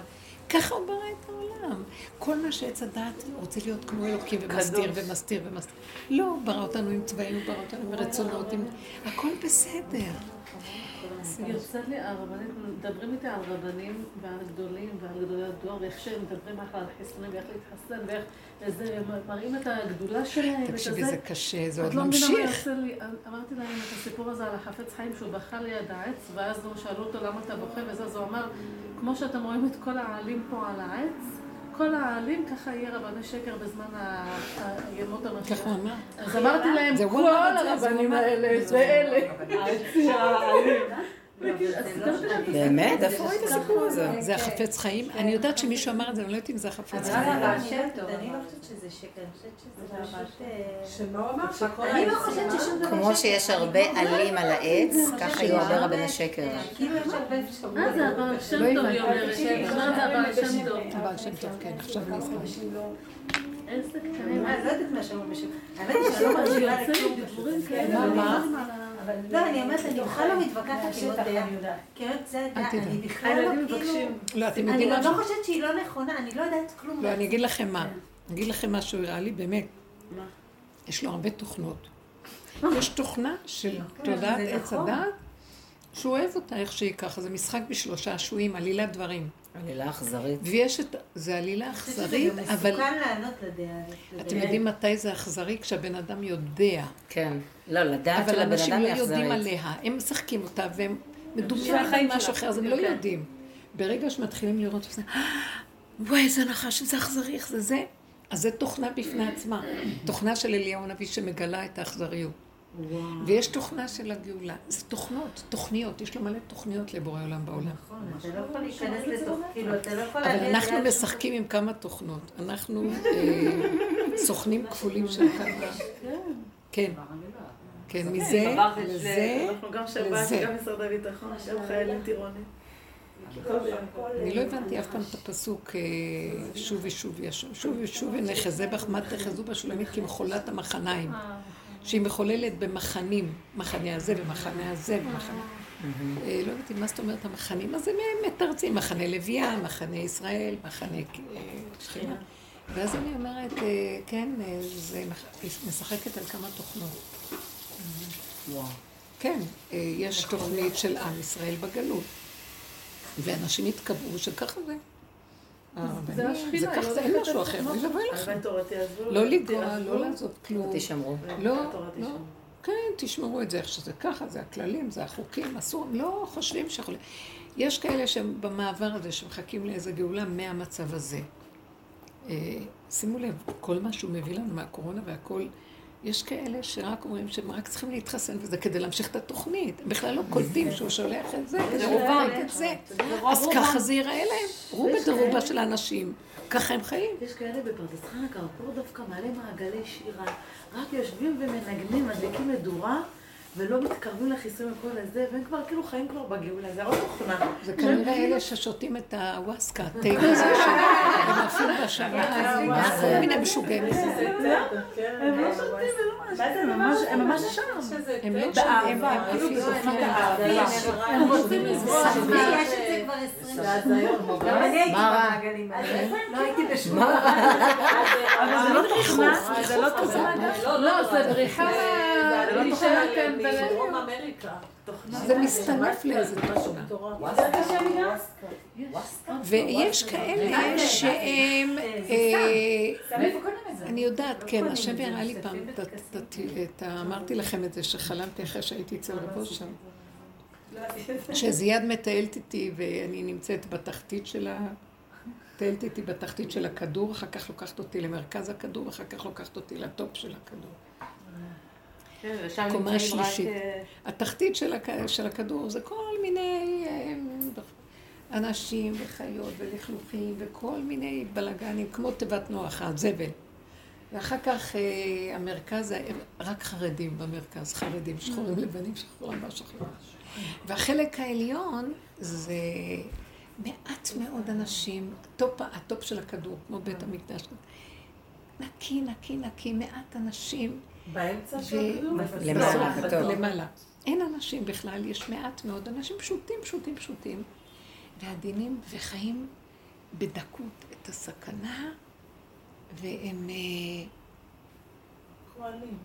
ככה הוא ברא את העולם. כל מה שעץ הדעת רוצה להיות כמו אלוקים ומסתיר ומסתיר ומסתיר. לא, הוא ברא אותנו עם צבעים, הוא ברא אותנו עם רצונות, עם... הכל בסדר. יוצא לי, הרבנים, מדברים איתי על רבנים ועל גדולים ועל גדולי הדור, ואיך שהם מדברים על חיסונים ואיך להתחסן, ואיך איזה, מראים את הגדולה שלהם. תקשיבי, זה קשה, זה עוד ממשיך. את ממשיך. לא מבינה מה יוצא לי, אמרתי להם את הסיפור הזה על החפץ חיים שהוא בכה ליד העץ, ואז שאלו אותו למה אתה בוכה וזה, אז הוא אמר, כמו שאתם רואים את כל העלים פה על העץ, כל העלים, ככה יהיה רבני שקר בזמן הימות המשיח. ככה הוא אמר. אז אמרתי להם, כל הרבנים האלה, זה אלה. העלים. באמת? איפה ראית הסיפור הזה? זה החפץ חיים? אני יודעת שמישהו אמר את זה, אני לא יודעת אם זה החפץ חיים. אני לא חושבת שזה שקר, אני חושבת שזה פשוט... שמה הוא אמר? אני לא חושבת ששום דבר... כמו שיש הרבה עלים על העץ, ככה יהיו הרבה רבני שקר. כאילו יש הרבה אפשרויות. אה, זה הבעל שם טוב, היא אומרת. אומרת, זה הבעל שם טוב. הבעל שם טוב, כן, עכשיו אני אזכר. איזה אני לא יודעת מה שאומרים בשם. האמת היא שאני לא מקשיבה לכלום. מה? לא, אני אומרת, אני בכלל לא מתווכחת עם עוד דעה. כי עוד זה אני בכלל לא כאילו... לא, אתם אני יודעים? לא חושבת שהיא לא נכונה, אני לא יודעת כלום. לא, אני אגיד לכם מה. אני אגיד לכם משהו, הראה לי באמת. יש לו הרבה תוכנות. יש תוכנה של תודעת זה עץ נכון. הדעת, שהוא אוהב אותה איך שהיא ככה. זה משחק בשלושה שעועים, עלילת דברים. עלילה אכזרית. ויש את... זה עלילה אני חושבת אכזרית, שזה גם אבל מסוכן לענות לדעה. אתם יודעים מתי זה אכזרי? כשהבן אדם יודע. כן. לא, לדעת אבל של הבן אנשים אדם לא היא יודעים אכזרית. עליה, הם משחקים אותה והם מדומיינים על משהו אחר, אז הם לא יודעים. ברגע שמתחילים לראות שזה, וואי, איזה נחש, איזה אכזרי, איך זה זה, אז זה תוכנה בפני עצמה. תוכנה של אליהו הנביא שמגלה את האכזריות. ויש תוכנה של הגאולה. זה תוכנות, תוכניות, יש לו מלא תוכניות לבורא עולם בעולם. נכון, אתה לא יכול להיכנס לתוך, כאילו, אתה לא יכול אבל. אנחנו דעה משחקים עם כמה תוכנות. אנחנו אה, סוכנים כפולים של כמה. כן. כן, מזה לזה, אנחנו גם שב"כ, לזה. גם משרד הביטחון, גם חיילים טירונים. אני לא הבנתי אף פעם את הפסוק אה, שובי שובי, שובי שובי נחזה בך, מה תחזו בשולמית כמחולת המחניים. שהיא מחוללת במחנים, מחנה הזה ומחנה הזה ומחנה. אה, לא יודעת מה זאת אומרת המחנים, אז הם מתרצים, מחנה לוויה, מחנה ישראל, מחנה אה, שכינה. ואז אני אומרת, כן, זה משחקת על כמה תוכנות. כן, יש תוכנית של עם ישראל בגלות. ואנשים התקבעו שככה זה. זה הרבנים, השכינה, זה היא ככה, זה אין הולכת משהו אחר. האמת תורתי עזבו. לא לגוע, תעזבו, לא לעשות כלום. תשמרו. לא, לא. תשמרו. כן, תשמרו את זה איך שזה ככה, זה הכללים, זה החוקים, אסור, לא חושבים שיכולים. יש כאלה שהם במעבר הזה, שמחכים לאיזה גאולה מהמצב הזה. אה, שימו לב, כל מה שהוא מביא לנו מהקורונה והכל, יש כאלה שרק אומרים שהם רק צריכים להתחסן, וזה כדי להמשיך את התוכנית. הם בכלל לא קולטים שהוא שולח את זה, כדי רובם את זה. אז ככה זה ייראה להם. רובה דרובה של האנשים. ככה הם חיים. יש כאלה בפרדס חנה קרפור דווקא מלא מעגלי שירה, רק יושבים ומנגנים, מדליקים מדורה. ולא מתקרבים לחיסון וכל הזה, והם כבר כאילו חיים כבר בגאולה, זה עוד תוכנה. זה כנראה אלה ששותים את הווסקה, התה הזה שהם אפילו בשנה, כל מיני משוגעים. הם לא שותים ולא משהו, הם ממש שם. הם לא שותים, הם כאילו האהבה. הם רוצים לזרוע. יש את זה כבר עשרים שנה. האלה. לא הייתי בשמונה. אבל זה לא תוכנה, זה לא תוכנה. לא, זה בריחה להישאר כאן מדרום אמריקה. זה מסתנף לאיזה תוכנה. ויש כאלה שהם... אה, אני יודעת, כן, השם הראה לי פעם, אמרתי לכם את זה, שחלמתי אחרי שהייתי אצל רבו שם. שזיאד מטיילת איתי ואני נמצאת בתחתית של ה... מטיילת איתי בתחתית של הכדור, אחר כך לוקחת אותי למרכז הכדור, אחר כך לוקחת אותי לטופ של הכדור. כן, קומה נמצאים רק... שלישית. אה, התחתית של, הכ... של הכדור זה כל מיני אה, אנשים וחיות ולכלוכים וכל מיני בלאגנים, כמו תיבת נוח, הזבל. ואחר כך אה, המרכז, רק חרדים במרכז, חרדים, שחורים לבנים, שחור לבן, שחור. והחלק העליון זה מעט מאוד אנשים, top, ה top של הכדור, כמו בית המקדש. נקי, נקי, נקי, מעט אנשים. באמצע של? למעלה, בסוף, ב top. למעלה. אין אנשים בכלל, יש מעט מאוד אנשים פשוטים, פשוטים, פשוטים, ועדינים, וחיים בדקות את הסכנה, והם אה, כהנים.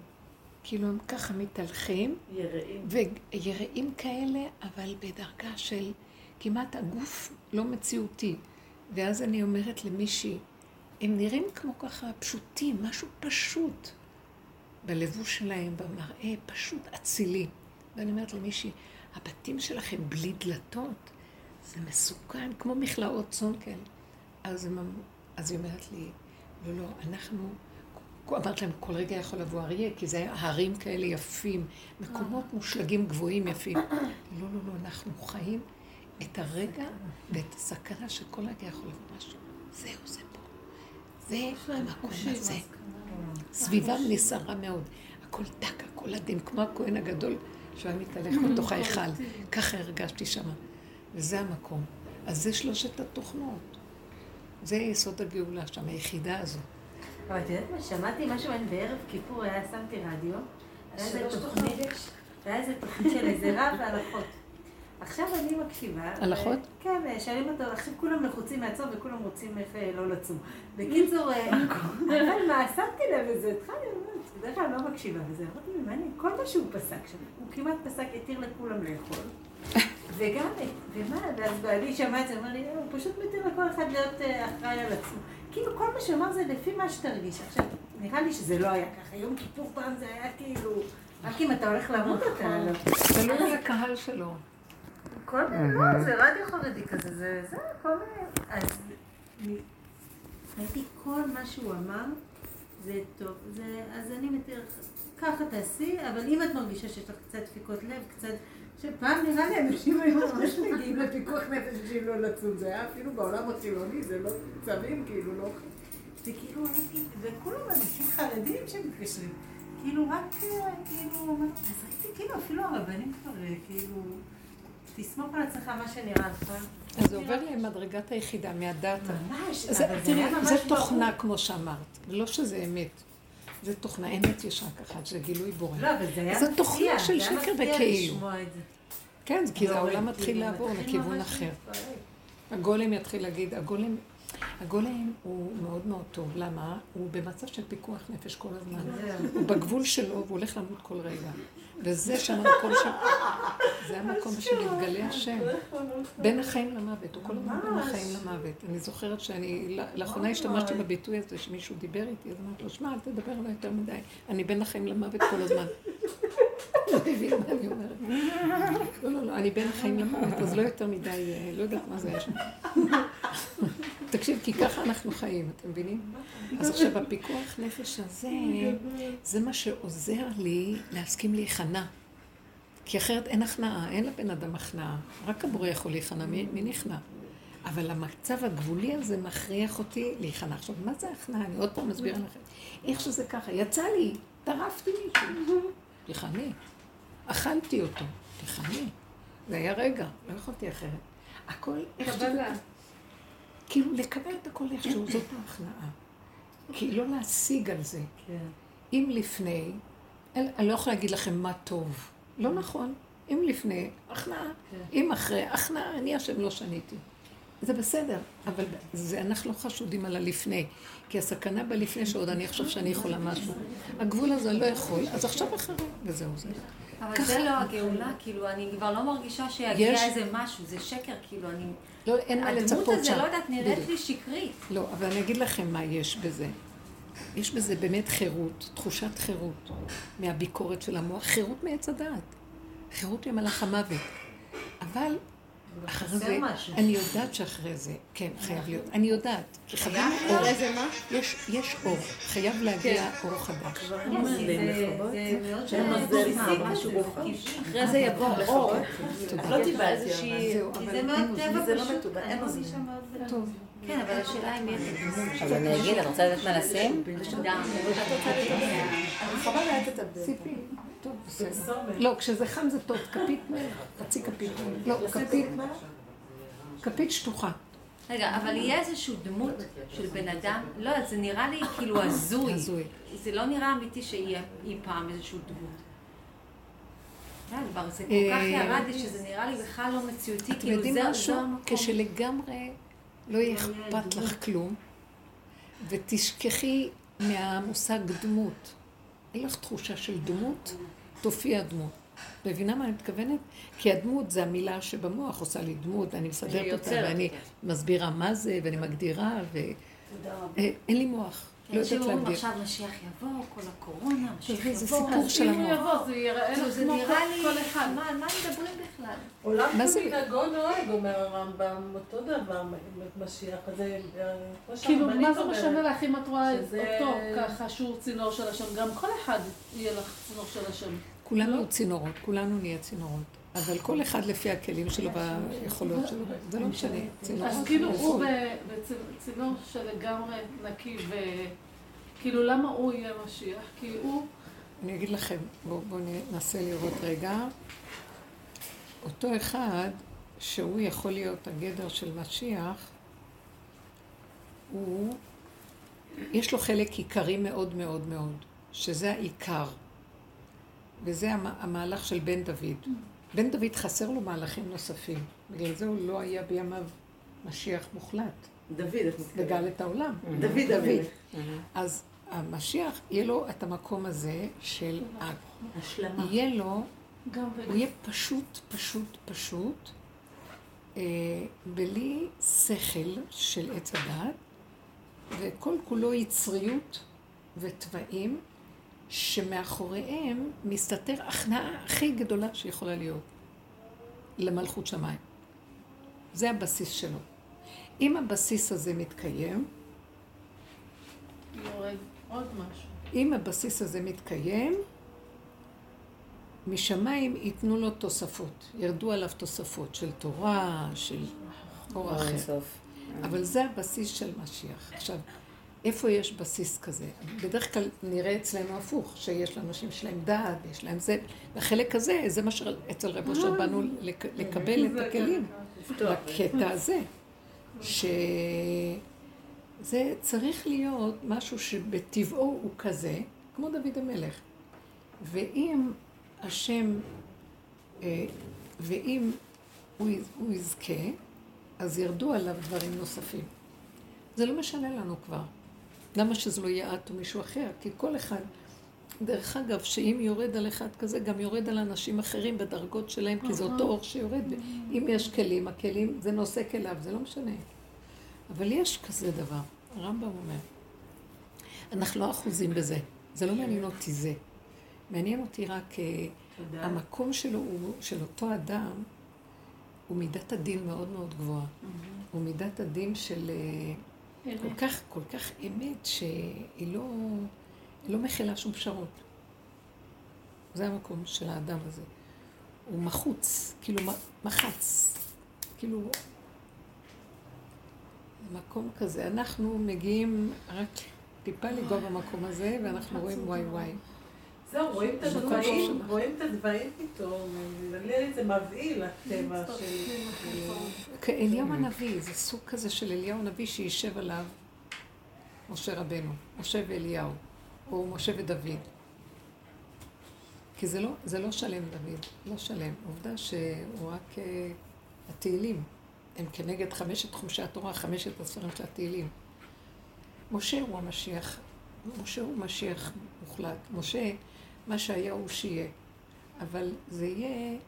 כאילו הם ככה מתהלכים, יראים. ויראים כאלה, אבל בדרגה של כמעט הגוף לא מציאותי. ואז אני אומרת למישהי, הם נראים כמו ככה פשוטים, משהו פשוט. בלבוש שלהם, במראה, פשוט אצילי. ואני אומרת למישהי, הבתים שלכם בלי דלתות, זה מסוכן, כמו מכלאות צאן כאלה. אז, הם, אז היא אומרת לי, לא, לא, אנחנו, אמרת להם, כל רגע יכול לבוא אריה, כי זה היה הרים כאלה יפים, מקומות מושלגים גבוהים יפים. לא, לא, לא, אנחנו חיים את הרגע ואת הסכנה שכל רגע יכול לבוא משהו. זהו, זה פה. זה המקום הזה. סביבם נסערה מאוד. הכל דק, הכל עדין, כמו הכהן הגדול שהוא היה מתהלך בתוך ההיכל. ככה הרגשתי שם. וזה המקום. אז זה שלושת התוכנות. זה יסוד הגאולה שם, היחידה הזו. אבל את יודעת מה, שמעתי משהו בערב כיפור, היה שמתי רדיו, היה איזה תוכנית, היה איזה תוכנית של איזה רב והלכות. עכשיו אני מקשיבה. ו- הלכות? כן, שואלים אותו, עכשיו כולם לחוצים מהצום וכולם רוצים איך אה, לא לצום. בקיצור, אה, אבל מה, שמתי לב לזה, התחלתי, אומרת, בדרך כלל אני לא מקשיבה לזה, אמרתי לי, מעניין, כל מה שהוא פסק שם, הוא כמעט פסק, התיר לכולם לאכול. וגם, ומה, ואז בעלי שמע את זה, אמר לי, "אה, הוא פשוט מתיר לכל אחד להיות אחראי על עצמו. כאילו, כל מה שהוא אמר זה לפי מה שתרגיש. עכשיו, נראה לי שזה לא היה ככה. יום כיפור פעם זה היה כאילו, רק אם אתה הולך למות אתה לא. תלוי לקהל שלו. כל מיני, לא, זה רדיו חרדי כזה, זה, זה, כל מיני. אז ראיתי כל מה שהוא אמר, זה טוב, זה, אז אני מתאר, ככה תעשי, אבל אם את מרגישה שיש לך קצת דפיקות לב, קצת, שפעם נראה לי אנשים היו ממש מגיעים לפיקוח נפש בשביל לא לצום, זה היה אפילו בעולם החילוני, זה לא צווים, כאילו, לא... וכאילו הייתי, וכולם אנשים חרדים שמתקשרים, כאילו רק, אה, כאילו, אז ראיתי, כאילו, אפילו הרבנים כבר, אה, כאילו... תסמוך על עצמך מה שנראה לך. אז זה עובר למדרגת היחידה, מהדעת. ממש, זה- אבל זה תראי, היה ממש זה. תוכנה, כמו שאמרת. לא שזה אמת. זה תוכנה, אמת יש רק אחת, זה גילוי בורא. לא, אבל זה היה זה מפתיע, תוכנה של זה שקר בכאילו. זה. כן, כי לא, העולם כאילו, מתחיל לעבור מתחיל לכיוון אחר. הגולם יתחיל להגיד, הגולם, הגולם הוא מאוד מאוד טוב, למה? הוא במצב של פיקוח נפש כל הזמן. הוא בגבול שלו והוא הולך למות כל רגע. וזה שם המקום ש... זה המקום שמתגלה השם. בין החיים למוות, הוא כל הזמן בין החיים למוות. אני זוכרת שאני, לאחרונה השתמשתי בביטוי הזה שמישהו דיבר איתי, אז אמרתי לו, שמע, אל תדבר עליי יותר מדי, אני בין החיים למוות כל הזמן. לא מבין מה אני אומרת. לא, לא, לא, אני בין החיים למוות, אז לא יותר מדי, אה, לא יודעת מה זה יש. תקשיב, כי ככה אנחנו חיים, אתם מבינים? אז עכשיו, הפיקוח נפש הזה, זה מה שעוזר לי להסכים להיכנע. כי אחרת אין הכנעה, אין לבן אדם הכנעה. רק הבורא יכול להיכנע, מי, מי נכנע? אבל המצב הגבולי הזה מכריח אותי להיכנע. עכשיו, מה זה הכנעה? אני עוד פעם מסבירה לכם. איך שזה ככה, יצא לי, טרפתי מישהו. תיכני. אכלתי אותו, תיכני. זה היה רגע, לא יכולתי אחרת. הכל איך קבלה. כאילו לקבל את הכל איכשהו, זאת ההכנעה. כי לא להשיג על זה. אם לפני, אני לא יכולה להגיד לכם מה טוב. לא נכון. אם לפני, הכנעה. אם אחרי, הכנעה, אני השם לא שניתי. זה בסדר, אבל זה, אנחנו לא חשודים על הלפני. כי הסכנה בלפני שעוד אני אחשוב שאני יכולה משהו. הגבול הזה לא יכול, אז עכשיו אחרי, וזהו זה. אבל ככה- זה לא הגאולה, כאילו, אני כבר לא מרגישה שיגיע יש- איזה משהו, זה שקר, כאילו, אני... לא, אין מה הדמות לצפות הזה, שם. לא יודעת, נראית בדיוק. לי שקרית. לא, אבל אני אגיד לכם מה יש בזה. יש בזה באמת חירות, תחושת חירות מהביקורת של המוח, חירות מעץ הדעת. חירות ממלאך המוות. אבל אחרי זה, משהו. אני יודעת שאחרי זה, כן, חייב להיות. אני יודעת. כי חייב אור. יש, יש אור. חייב להגיע אור חדש. אחרי זה יבוא אור. לא אבל זה מאוד. טבע זה לא פשוט. טוב. כן, אבל השאלה אם יש. אז אני אגיד, את רוצה לדעת מה לשים? לא, כשזה חם זה טוב, כפית מלח, חצי כפית מלח. לא, כפית, כפית שטוחה. רגע, אבל יהיה איזושהי דמות של בן אדם, לא זה נראה לי כאילו הזוי. הזוי. זה לא נראה אמיתי שיהיה אי פעם איזושהי דמות. לא, זה כל אה, כך ירד לי שזה נראה לי בכלל לא מציאותי, אתם כאילו יודעים זה משהו? זה המקום. כשלגמרי לא יהיה אכפת לך כלום, ותשכחי מהמושג דמות. אין לך תחושה של דמות, תופיע דמות. מבינה מה אני מתכוונת? כי הדמות זה המילה שבמוח עושה לי דמות, ואני מסדרת אותה, ואני. מסבירה מה זה, ואני מגדירה, ואין לי מוח. לא אנשים יודעת להגדיר. עכשיו משיח יבוא, כל הקורונה, משיח תראי, זה יבוא. סיפור של אם הוא המוח. יבוא, זה ייראה לך זה כמו נראה לי, כל אחד. מה על מה מדברים בכלל? עולם מה זה- כמנהגו נוהג, אומר הרמב"ם, אותו דבר, משיח, אה, כאילו, מה זה משנה לך אם את רואה אותו ככה שהוא צינור של השם? גם כל אחד יהיה לך צינור של השם. כולנו יהיו צינורות, כולנו נהיה צינורות. אבל כל אחד לפי הכלים שלו והיכולות שלו, זה לא משנה. אז כאילו? הוא בצינור שלגמרי נקי ו... כאילו, למה הוא יהיה משיח? כי הוא... אני אגיד לכם, בואו בוא ננסה לראות רגע. אותו אחד שהוא יכול להיות הגדר של משיח, הוא, יש לו חלק עיקרי מאוד מאוד מאוד, שזה העיקר. וזה המ- המהלך של בן דוד. בן דוד חסר לו מהלכים נוספים. בגלל זה הוא לא היה בימיו משיח מוחלט. דוד, את מתכוונת. וגאל את העולם. דוד המלך. אז המשיח, יהיה לו את המקום הזה של... השלמה. יהיה לו, הוא יהיה פשוט, פשוט, פשוט, אה, בלי שכל של עץ הדת, וכל כולו יצריות וטבעים, שמאחוריהם מסתתר הכנעה הכי גדולה שיכולה להיות למלכות שמיים. זה הבסיס שלו. אם הבסיס הזה מתקיים, יורד עוד משהו. אם הבסיס הזה מתקיים, משמיים ייתנו לו תוספות, ירדו עליו תוספות של תורה, של אור אחר. אבל זה הבסיס של משיח. עכשיו, איפה יש בסיס כזה? בדרך כלל נראה אצלנו הפוך, שיש לאנשים שלהם דעת, יש להם זה, והחלק הזה, זה מה שאצל רב אושר באנו לק- לקבל את הכלים, בקטע הזה, שזה צריך להיות משהו שבטבעו הוא כזה, כמו דוד המלך. ואם השם, אה, ואם הוא יזכה, אז ירדו עליו דברים נוספים. זה לא משנה לנו כבר. למה שזה לא יהיה את או מישהו אחר? כי כל אחד, דרך אגב, שאם יורד על אחד כזה, גם יורד על אנשים אחרים בדרגות שלהם, כי זה אותו אור שיורד. אם יש כלים, הכלים, זה נושא כליו, זה לא משנה. אבל יש כזה דבר, הרמב"ם אומר. אנחנו לא אחוזים בזה, זה לא מעניין אותי זה. מעניין אותי רק אה, המקום שלו, הוא, של אותו אדם, הוא מידת הדין מאוד מאוד גבוהה. הוא מידת הדין של כל כך, כל כך אמת, שהיא לא, לא מכילה שום פשרות. זה המקום של האדם הזה. הוא מחוץ, כאילו מחץ, כאילו מקום כזה. אנחנו מגיעים רק טיפה לגוע במקום הזה, ואנחנו רואים וואי וואי. זהו, רואים את הדברים, רואים את הדברים פתאום, לי זה מבהיל הטבע של... כאליהו הנביא, זה סוג כזה של אליהו הנביא שישב עליו משה רבנו, משה ואליהו, או משה ודוד. כי זה לא, זה לא שלם דוד, לא שלם. עובדה שהוא רק uh, התהילים, הם כנגד חמשת חומשי התורה, חמשת הספרים של התהילים. משה הוא המשיח, משה הוא משיח מוחלט. משה מה שהיה הוא שיהיה. אבל זה יהיה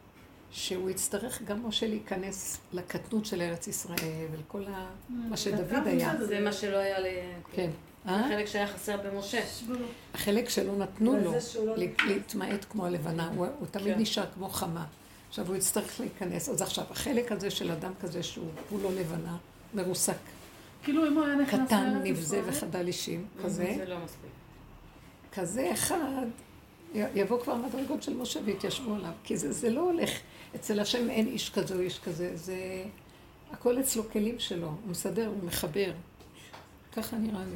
שהוא יצטרך גם משה להיכנס לקטנות של ארץ ישראל ולכל ה... מה שדוד היה. זה מה שלא היה ל... כן. החלק שהיה חסר במשה. החלק שלא נתנו לו להתמעט כמו הלבנה, הוא תמיד נשאר כמו חמה. עכשיו הוא יצטרך להיכנס. אז עכשיו, החלק הזה של אדם כזה שהוא כולו לבנה, מרוסק. כאילו אם הוא היה נכנס קטן, נבזה וחדל אישים, כזה. זה לא מספיק. כזה אחד, יבוא כבר מדרגות של משה ויתיישבו עליו. כי זה, זה לא הולך, אצל השם אין איש כזה או איש כזה, זה... הכל אצלו כלים שלו, הוא מסדר, הוא מחבר. ככה נראה לי.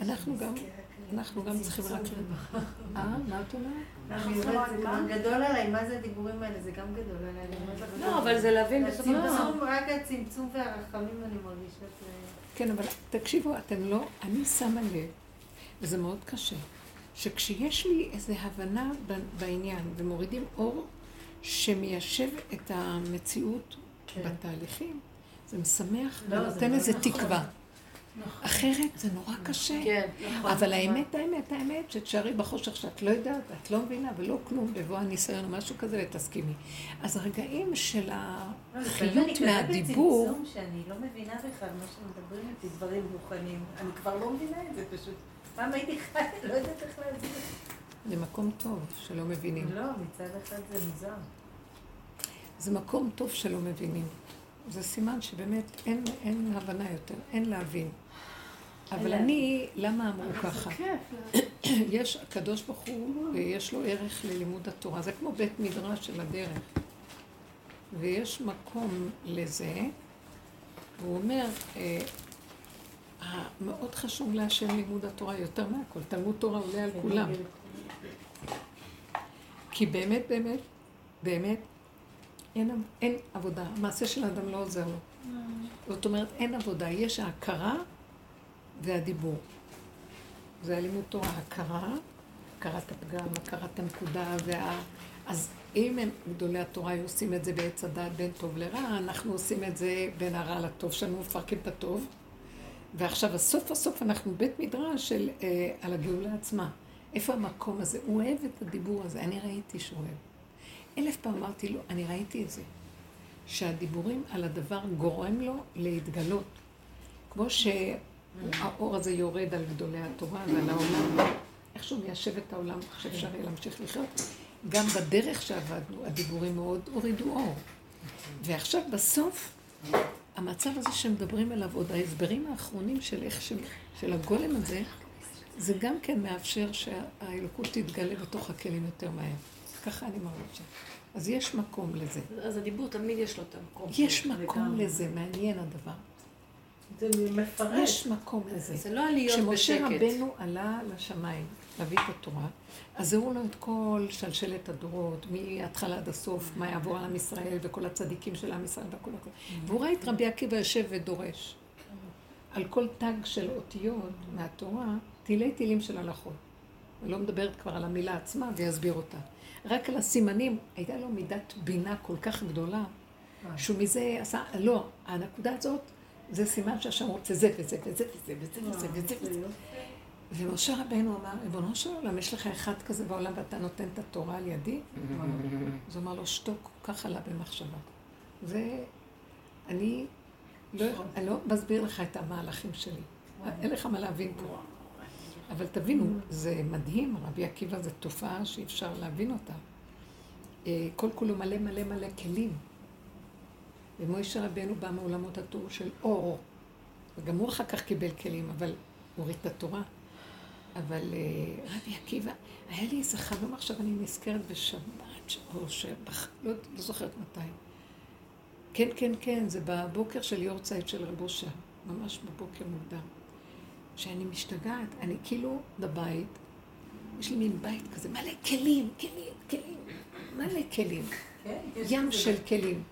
אנחנו גם, אנחנו גם צריכים רק... אה, מה את אומרת? זה גם גדול עליי, מה זה הדיבורים האלה? זה גם גדול עליי. לא, אבל זה להבין בסופו של דבר. רק הצמצום והרחמים אני מרגישה את זה. כן, אבל תקשיבו, אתם לא, אני שמה לב, וזה מאוד קשה, שכשיש לי איזו הבנה בעניין ומורידים אור שמיישב את המציאות כן. בתהליכים, זה משמח לא, ונותן איזו נכון. תקווה. נכון. אחרת זה נורא קשה. כן, נכון. אבל האמת, האמת, האמת, שתשארי בחושך שאת לא יודעת, ואת לא מבינה ולא כלום, בבוא הניסיון או משהו כזה, ותסכימי. אז הרגעים של החיות מהדיבור... אני שאני לא מבינה בכלל מה שמדברים איתי, דברים מוכנים. אני כבר לא מבינה את זה פשוט. פעם הייתי חי, לא יודעת איך להסביר. זה מקום טוב שלא מבינים. לא, מצד אחד זה מוזר. זה מקום טוב שלא מבינים. זה סימן שבאמת אין, אין הבנה יותר, אין להבין. אבל אני, למה אמרו ככה? יש, הקדוש ברוך הוא, יש לו ערך ללימוד התורה. זה כמו בית מדרש של הדרך. ויש מקום לזה, והוא אומר, אה, מאוד חשוב להשם לימוד התורה יותר מהכל. תלמוד תורה עולה על כולם. כי באמת, באמת, באמת, אין, אין עבודה. המעשה של האדם לא עוזר לו. זאת אומרת, אין עבודה. יש ההכרה זה הלימוד תורה, הכרה, הכרת הפגם, הכרת הנקודה, וה... אז אם הם, גדולי התורה היו עושים את זה בעץ הדעת בין טוב לרע, אנחנו עושים את זה בין הרע לטוב שלנו, מפרקים את הטוב. ועכשיו, הסוף הסוף אנחנו בית מדרש של, אה, על הגאולה עצמה. איפה המקום הזה? הוא אוהב את הדיבור הזה, אני ראיתי שהוא אוהב. אלף פעם אמרתי לו, אני ראיתי את זה, שהדיבורים על הדבר גורם לו להתגלות. כמו שהאור הזה יורד על גדולי התורה ועל העולם, איכשהו מיישב את העולם שאפשר יהיה להמשיך לחיות. גם בדרך שעבדנו, הדיבורים מאוד הורידו אור. ועכשיו בסוף, המצב הזה שמדברים עליו, עוד ההסברים האחרונים של איך ש... של הגולם הזה, זה גם כן מאפשר שהאלוקות תתגלה בתוך הכלים יותר מהר. ככה אני מרגישה. אז יש מקום לזה. אז הדיבור תמיד יש לו את המקום. יש מקום לזה, מעניין הדבר. זה מפרט. יש מקום לזה. זה לא עליות בשקט. כשמשה רבנו עלה לשמיים להביא את התורה, אז הראו לו את כל שלשלת הדורות, מההתחלה עד הסוף, מה יעבור על עם ישראל וכל הצדיקים של עם ישראל והכל הכל. והוא ראה את רבי עקיבא יושב ודורש. על כל תג של אותיות מהתורה, תילי תילים של הלכות. אני לא מדברת כבר על המילה עצמה ויסביר אותה. רק על הסימנים, הייתה לו מידת בינה כל כך גדולה, שהוא מזה עשה, לא, הנקודה הזאת, זה סימן שהשם רוצה זה וזה וזה וזה וזה וזה וזה וזה. ומשה רבנו אמר, ריבונו של עולם, יש לך אחד כזה בעולם ואתה נותן את התורה על ידי? אז הוא אמר לו, שתוק, ככה עלה במחשבה. זה, אני לא, אני לא מסביר לך את המהלכים שלי. אין לך מה להבין פה. אבל תבינו, זה מדהים, רבי עקיבא זה תופעה שאי אפשר להבין אותה. אה, כל כולו מלא מלא מלא כלים. ומוישה רבנו בא מעולמות התור של אור. וגם הוא אחר כך קיבל כלים, אבל הוא הוריד את התורה. אבל אה, רבי עקיבא, היה לי איזה חלום עכשיו, אני נזכרת בשבת, או שבח... לא, לא זוכרת מתי. כן, כן, כן, זה בבוקר של יורצייט של רב אושר, ממש בבוקר מוקדם. שאני משתגעת, אני כאילו בבית, יש לי מין בית כזה, מלא כלים, כלים, כלים, מלא כלים. כן, ים של כלים.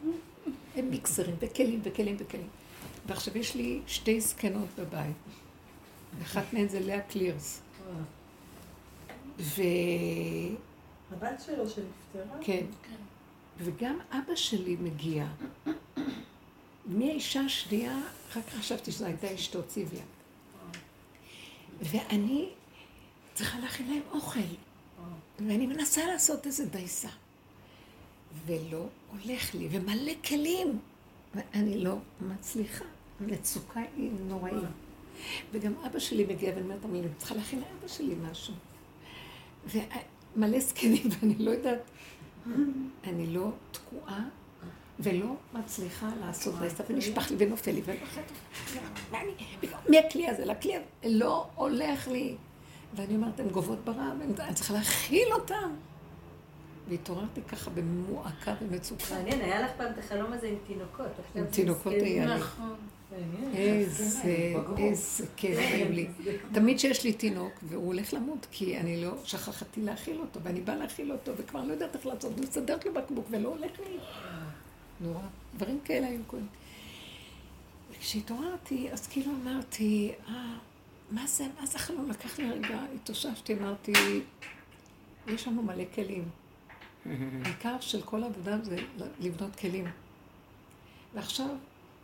הם מיקסרים, וכלים, וכלים, וכלים. ועכשיו יש לי שתי זקנות בבית. אחת מהן זה לאה קלירס. ו... הבת שלו שנפטרה? כן. וגם אבא שלי מגיע. מהאישה השנייה, אחר כך חשבתי שזו הייתה אשתו ציוויה. ואני צריכה להכין להם אוכל. ואני מנסה לעשות איזה דייסה. ולא הולך לי, ומלא כלים. ואני לא מצליחה. המצוקה היא נוראית. וגם אבא שלי מגיע ואני אומרת, אני צריכה להכין לאבא שלי משהו. ומלא זקנים, ואני לא יודעת, אני לא תקועה ולא מצליחה לעשות דייסה, ונשפך לי ונופל לי, ואני, מהכלי הזה לכלי הזה, לא הולך לי. ואני אומרת, הן גובות ברע, ואני צריכה להכיל אותן. והתעוררתי ככה במועקה ומצוקה. מעניין, היה לך פעם את החלום הזה עם תינוקות. עם תינוקות היה לי. איזה, איזה כיף היה לי. תמיד שיש לי תינוק, והוא הולך למות, כי אני לא שכחתי להאכיל אותו, ואני באה להאכיל אותו, וכבר לא יודעת איך לעשות, ומסדרת לו בקבוק, ולא הולך לי. נורא. דברים כאלה היו קודם. וכשהתעוררתי, אז כאילו אמרתי, אה, מה זה, מה זה חלום? לקח לי רגע, התאוששתי, אמרתי, יש לנו מלא כלים. העיקר של כל עבודה זה לבנות כלים. ועכשיו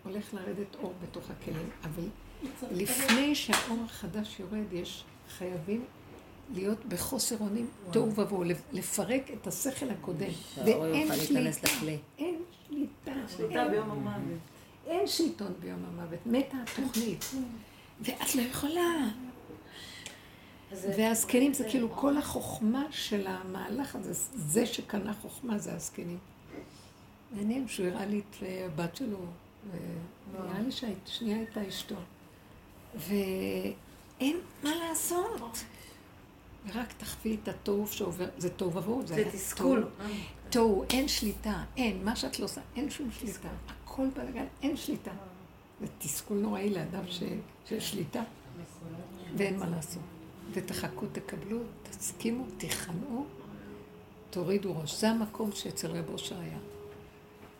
הולך לרדת אור בתוך הכלים, אבל לפני שהאור החדש יורד, יש חייבים להיות בחוסר אונים, תוהו ובוהו, לפרק את השכל הקודם. ואין שליטה, אין שליטה. שליטה ביום המוות. אין שלטון ביום המוות, מתה התוכנית. ואת לא יכולה. והזקנים זה כאילו כל החוכמה של המהלך הזה, זה שקנה חוכמה זה הזקנים. מעניין שהוא הראה לי את הבת שלו, נראה לי שהשנייה הייתה אשתו. ואין מה לעשות. ורק תחווי את התוהו שעובר, זה תוהו ובוהו, זה תסכול. תוהו, אין שליטה, אין, מה שאת לא עושה, אין שום שליטה. הכל בלגן, אין שליטה. זה תסכול נוראי לאדם שיש שליטה, ואין מה לעשות. ותחכו, תקבלו, תסכימו, תיכנעו, תורידו ראש. זה המקום שאצל רב אושר היה.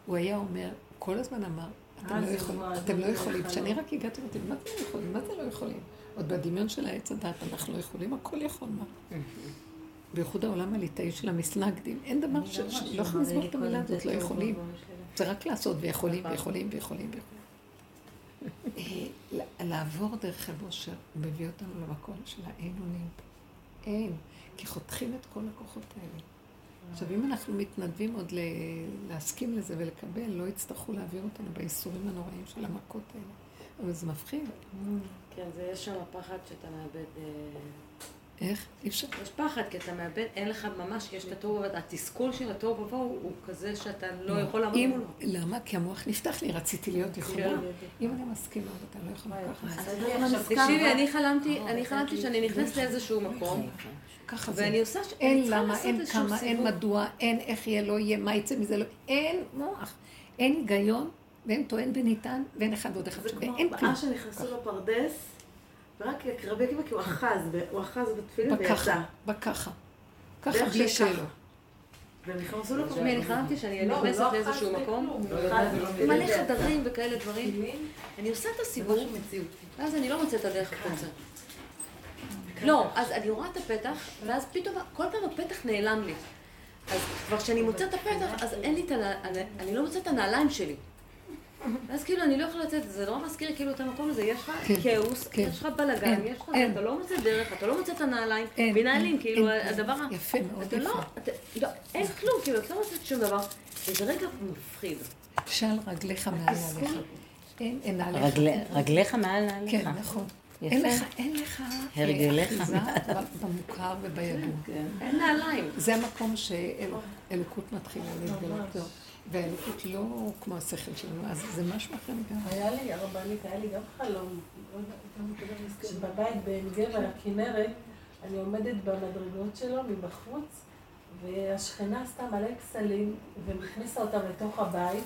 הוא היה אומר, כל הזמן אמר, אתם לא יכולים, אתם לא יכולים. כשאני רק הגעתי, אמרתי, מה זה לא יכולים? מה זה לא יכולים? עוד בדמיון של העץ הדת, אנחנו לא יכולים, הכל יכול, מה? בייחוד העולם הליטאי של המסנגדים, אין דבר ש... לא יכולים לסבור את המילה הזאת, לא יכולים. זה רק לעשות, ויכולים, ויכולים, ויכולים, ויכולים. לעבור דרך הוא מביא אותנו למקום של האין אונים. אין, כי חותכים את כל הכוחות האלה. עכשיו, אם אנחנו מתנדבים עוד להסכים לזה ולקבל, לא יצטרכו להעביר אותנו בייסורים הנוראים של המכות האלה. אבל זה מפחיד. כן, זה יש שם פחד שאתה מאבד... אה, איך? אי אפשר. יש פחד, כי אתה מאבד, אין לך ממש, יש את התוהו ובוהו, התסכול של התוהו ובוהו הוא כזה שאתה לא יכול לעמוד מולו. למה? כי המוח נפתח לי, רציתי להיות יכולה. אם אני מסכימה, ואתה לא יכולה ככה. תקשיבי, אני חלמתי, אני חלמתי שאני נכנסת לאיזשהו מקום, ככה זה. ואני עושה, אין למה, אין כמה, אין מדוע, אין איך יהיה, לא יהיה, מה יצא מזה, לא, אין מוח, אין היגיון, ואין טוען וניתן, ואין אחד ועוד אחד זה. כמו שנכנסו לפרדס, ורק רבי עקיבא, כי הוא אחז, הוא אחז בתפילין ויצא. בככה, בככה. ככה בלי. שאלות. והם נכנסו לפרדס. תשמעי, אני חלמתי שאני לא, נכנסת לא לאיזשהו. מקום, לא מלא. חדרים וכאלה דברים, אני עושה את הסיבוב, ואז אני לא מוצאת את הדרך החוצה. לא, אז אני רואה את הפתח, ואז פתאום, כל פעם הפתח נעלם לי. אז כבר כשאני מוצאת את הפתח, אז אין לי את הנעליים, אני לא מוצאת את הנעליים שלי. אז כאילו, אני לא יכולה לצאת, זה נורא מזכיר כאילו את המקום הזה, יש לך כן, כאוס, כן. יש לך בלאגן, יש לך. אתה לא מוצא דרך, אתה לא מוצא את הנעליים, אין, כאילו. הדבר, ה- יפה מאוד, אתה לא, יפה. אתה- לא, אין כלום, כאילו, את לא מוצאת שום דבר, וזה רגע מפחיד. של רגליך מעל נעליך. אין, אין נעליך. רגלי- רגליך מעל נעליך. כן, נכון. אין לך, אין לך אה, הרגליך. אחיזה במוכר ובידוע. אין נעליים. זה המקום שאלוקות מתחילה להתגלות. והאלוקות לא כמו השכל שלנו, אז זה משהו אחר גם. היה לי, הרבנית, היה לי גם חלום, שבבית בעין גבר, הכנרת, אני עומדת במדרגות שלו מבחוץ, והשכנה עשתה מלא פסלים, והכניסה אותם לתוך הבית,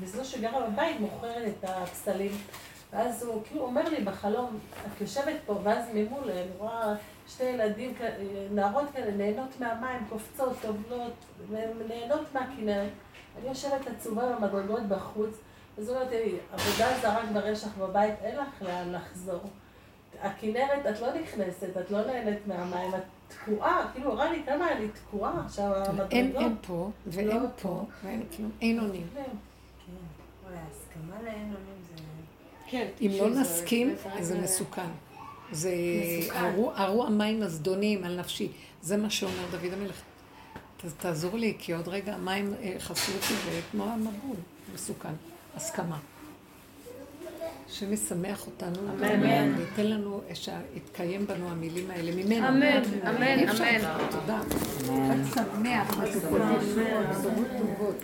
וזו שגרה בבית מוכרת את הפסלים. ואז הוא כאילו אומר לי בחלום, את יושבת פה, ואז ממול אני רואה שתי ילדים, נערות כאלה, נהנות מהמים, קופצות, טובלות, נהנות מהכנרת. אני יושבת עצובה במדרגות בחוץ, אז הוא אומר לי, עבודה זרה כבר יש לך בבית, אין לך לאן לחזור. הכנרת, את לא נכנסת, את לא נהנית מהמים, את תקועה, כאילו, ראה לי כמה אני תקועה עכשיו, המדרגות. אין אין פה, ואין לא פה, ואין כלום, אין אונים. כן. כן. אם לא נסכים, זה- מסוכן. זה ארו המים הזדונים על נפשי. זה מה שאומר דוד המלך. ת- תעזור לי, כי עוד רגע המים אה, חסרו אותי וכמו המבול, מסוכן. הסכמה. השם ישמח אותנו, אמן. וייתן לנו שיתקיים בנו המילים האלה ממנו. אמן, אמן, אי אפשר אמן. תודה. חג שמח, בשורות טובות.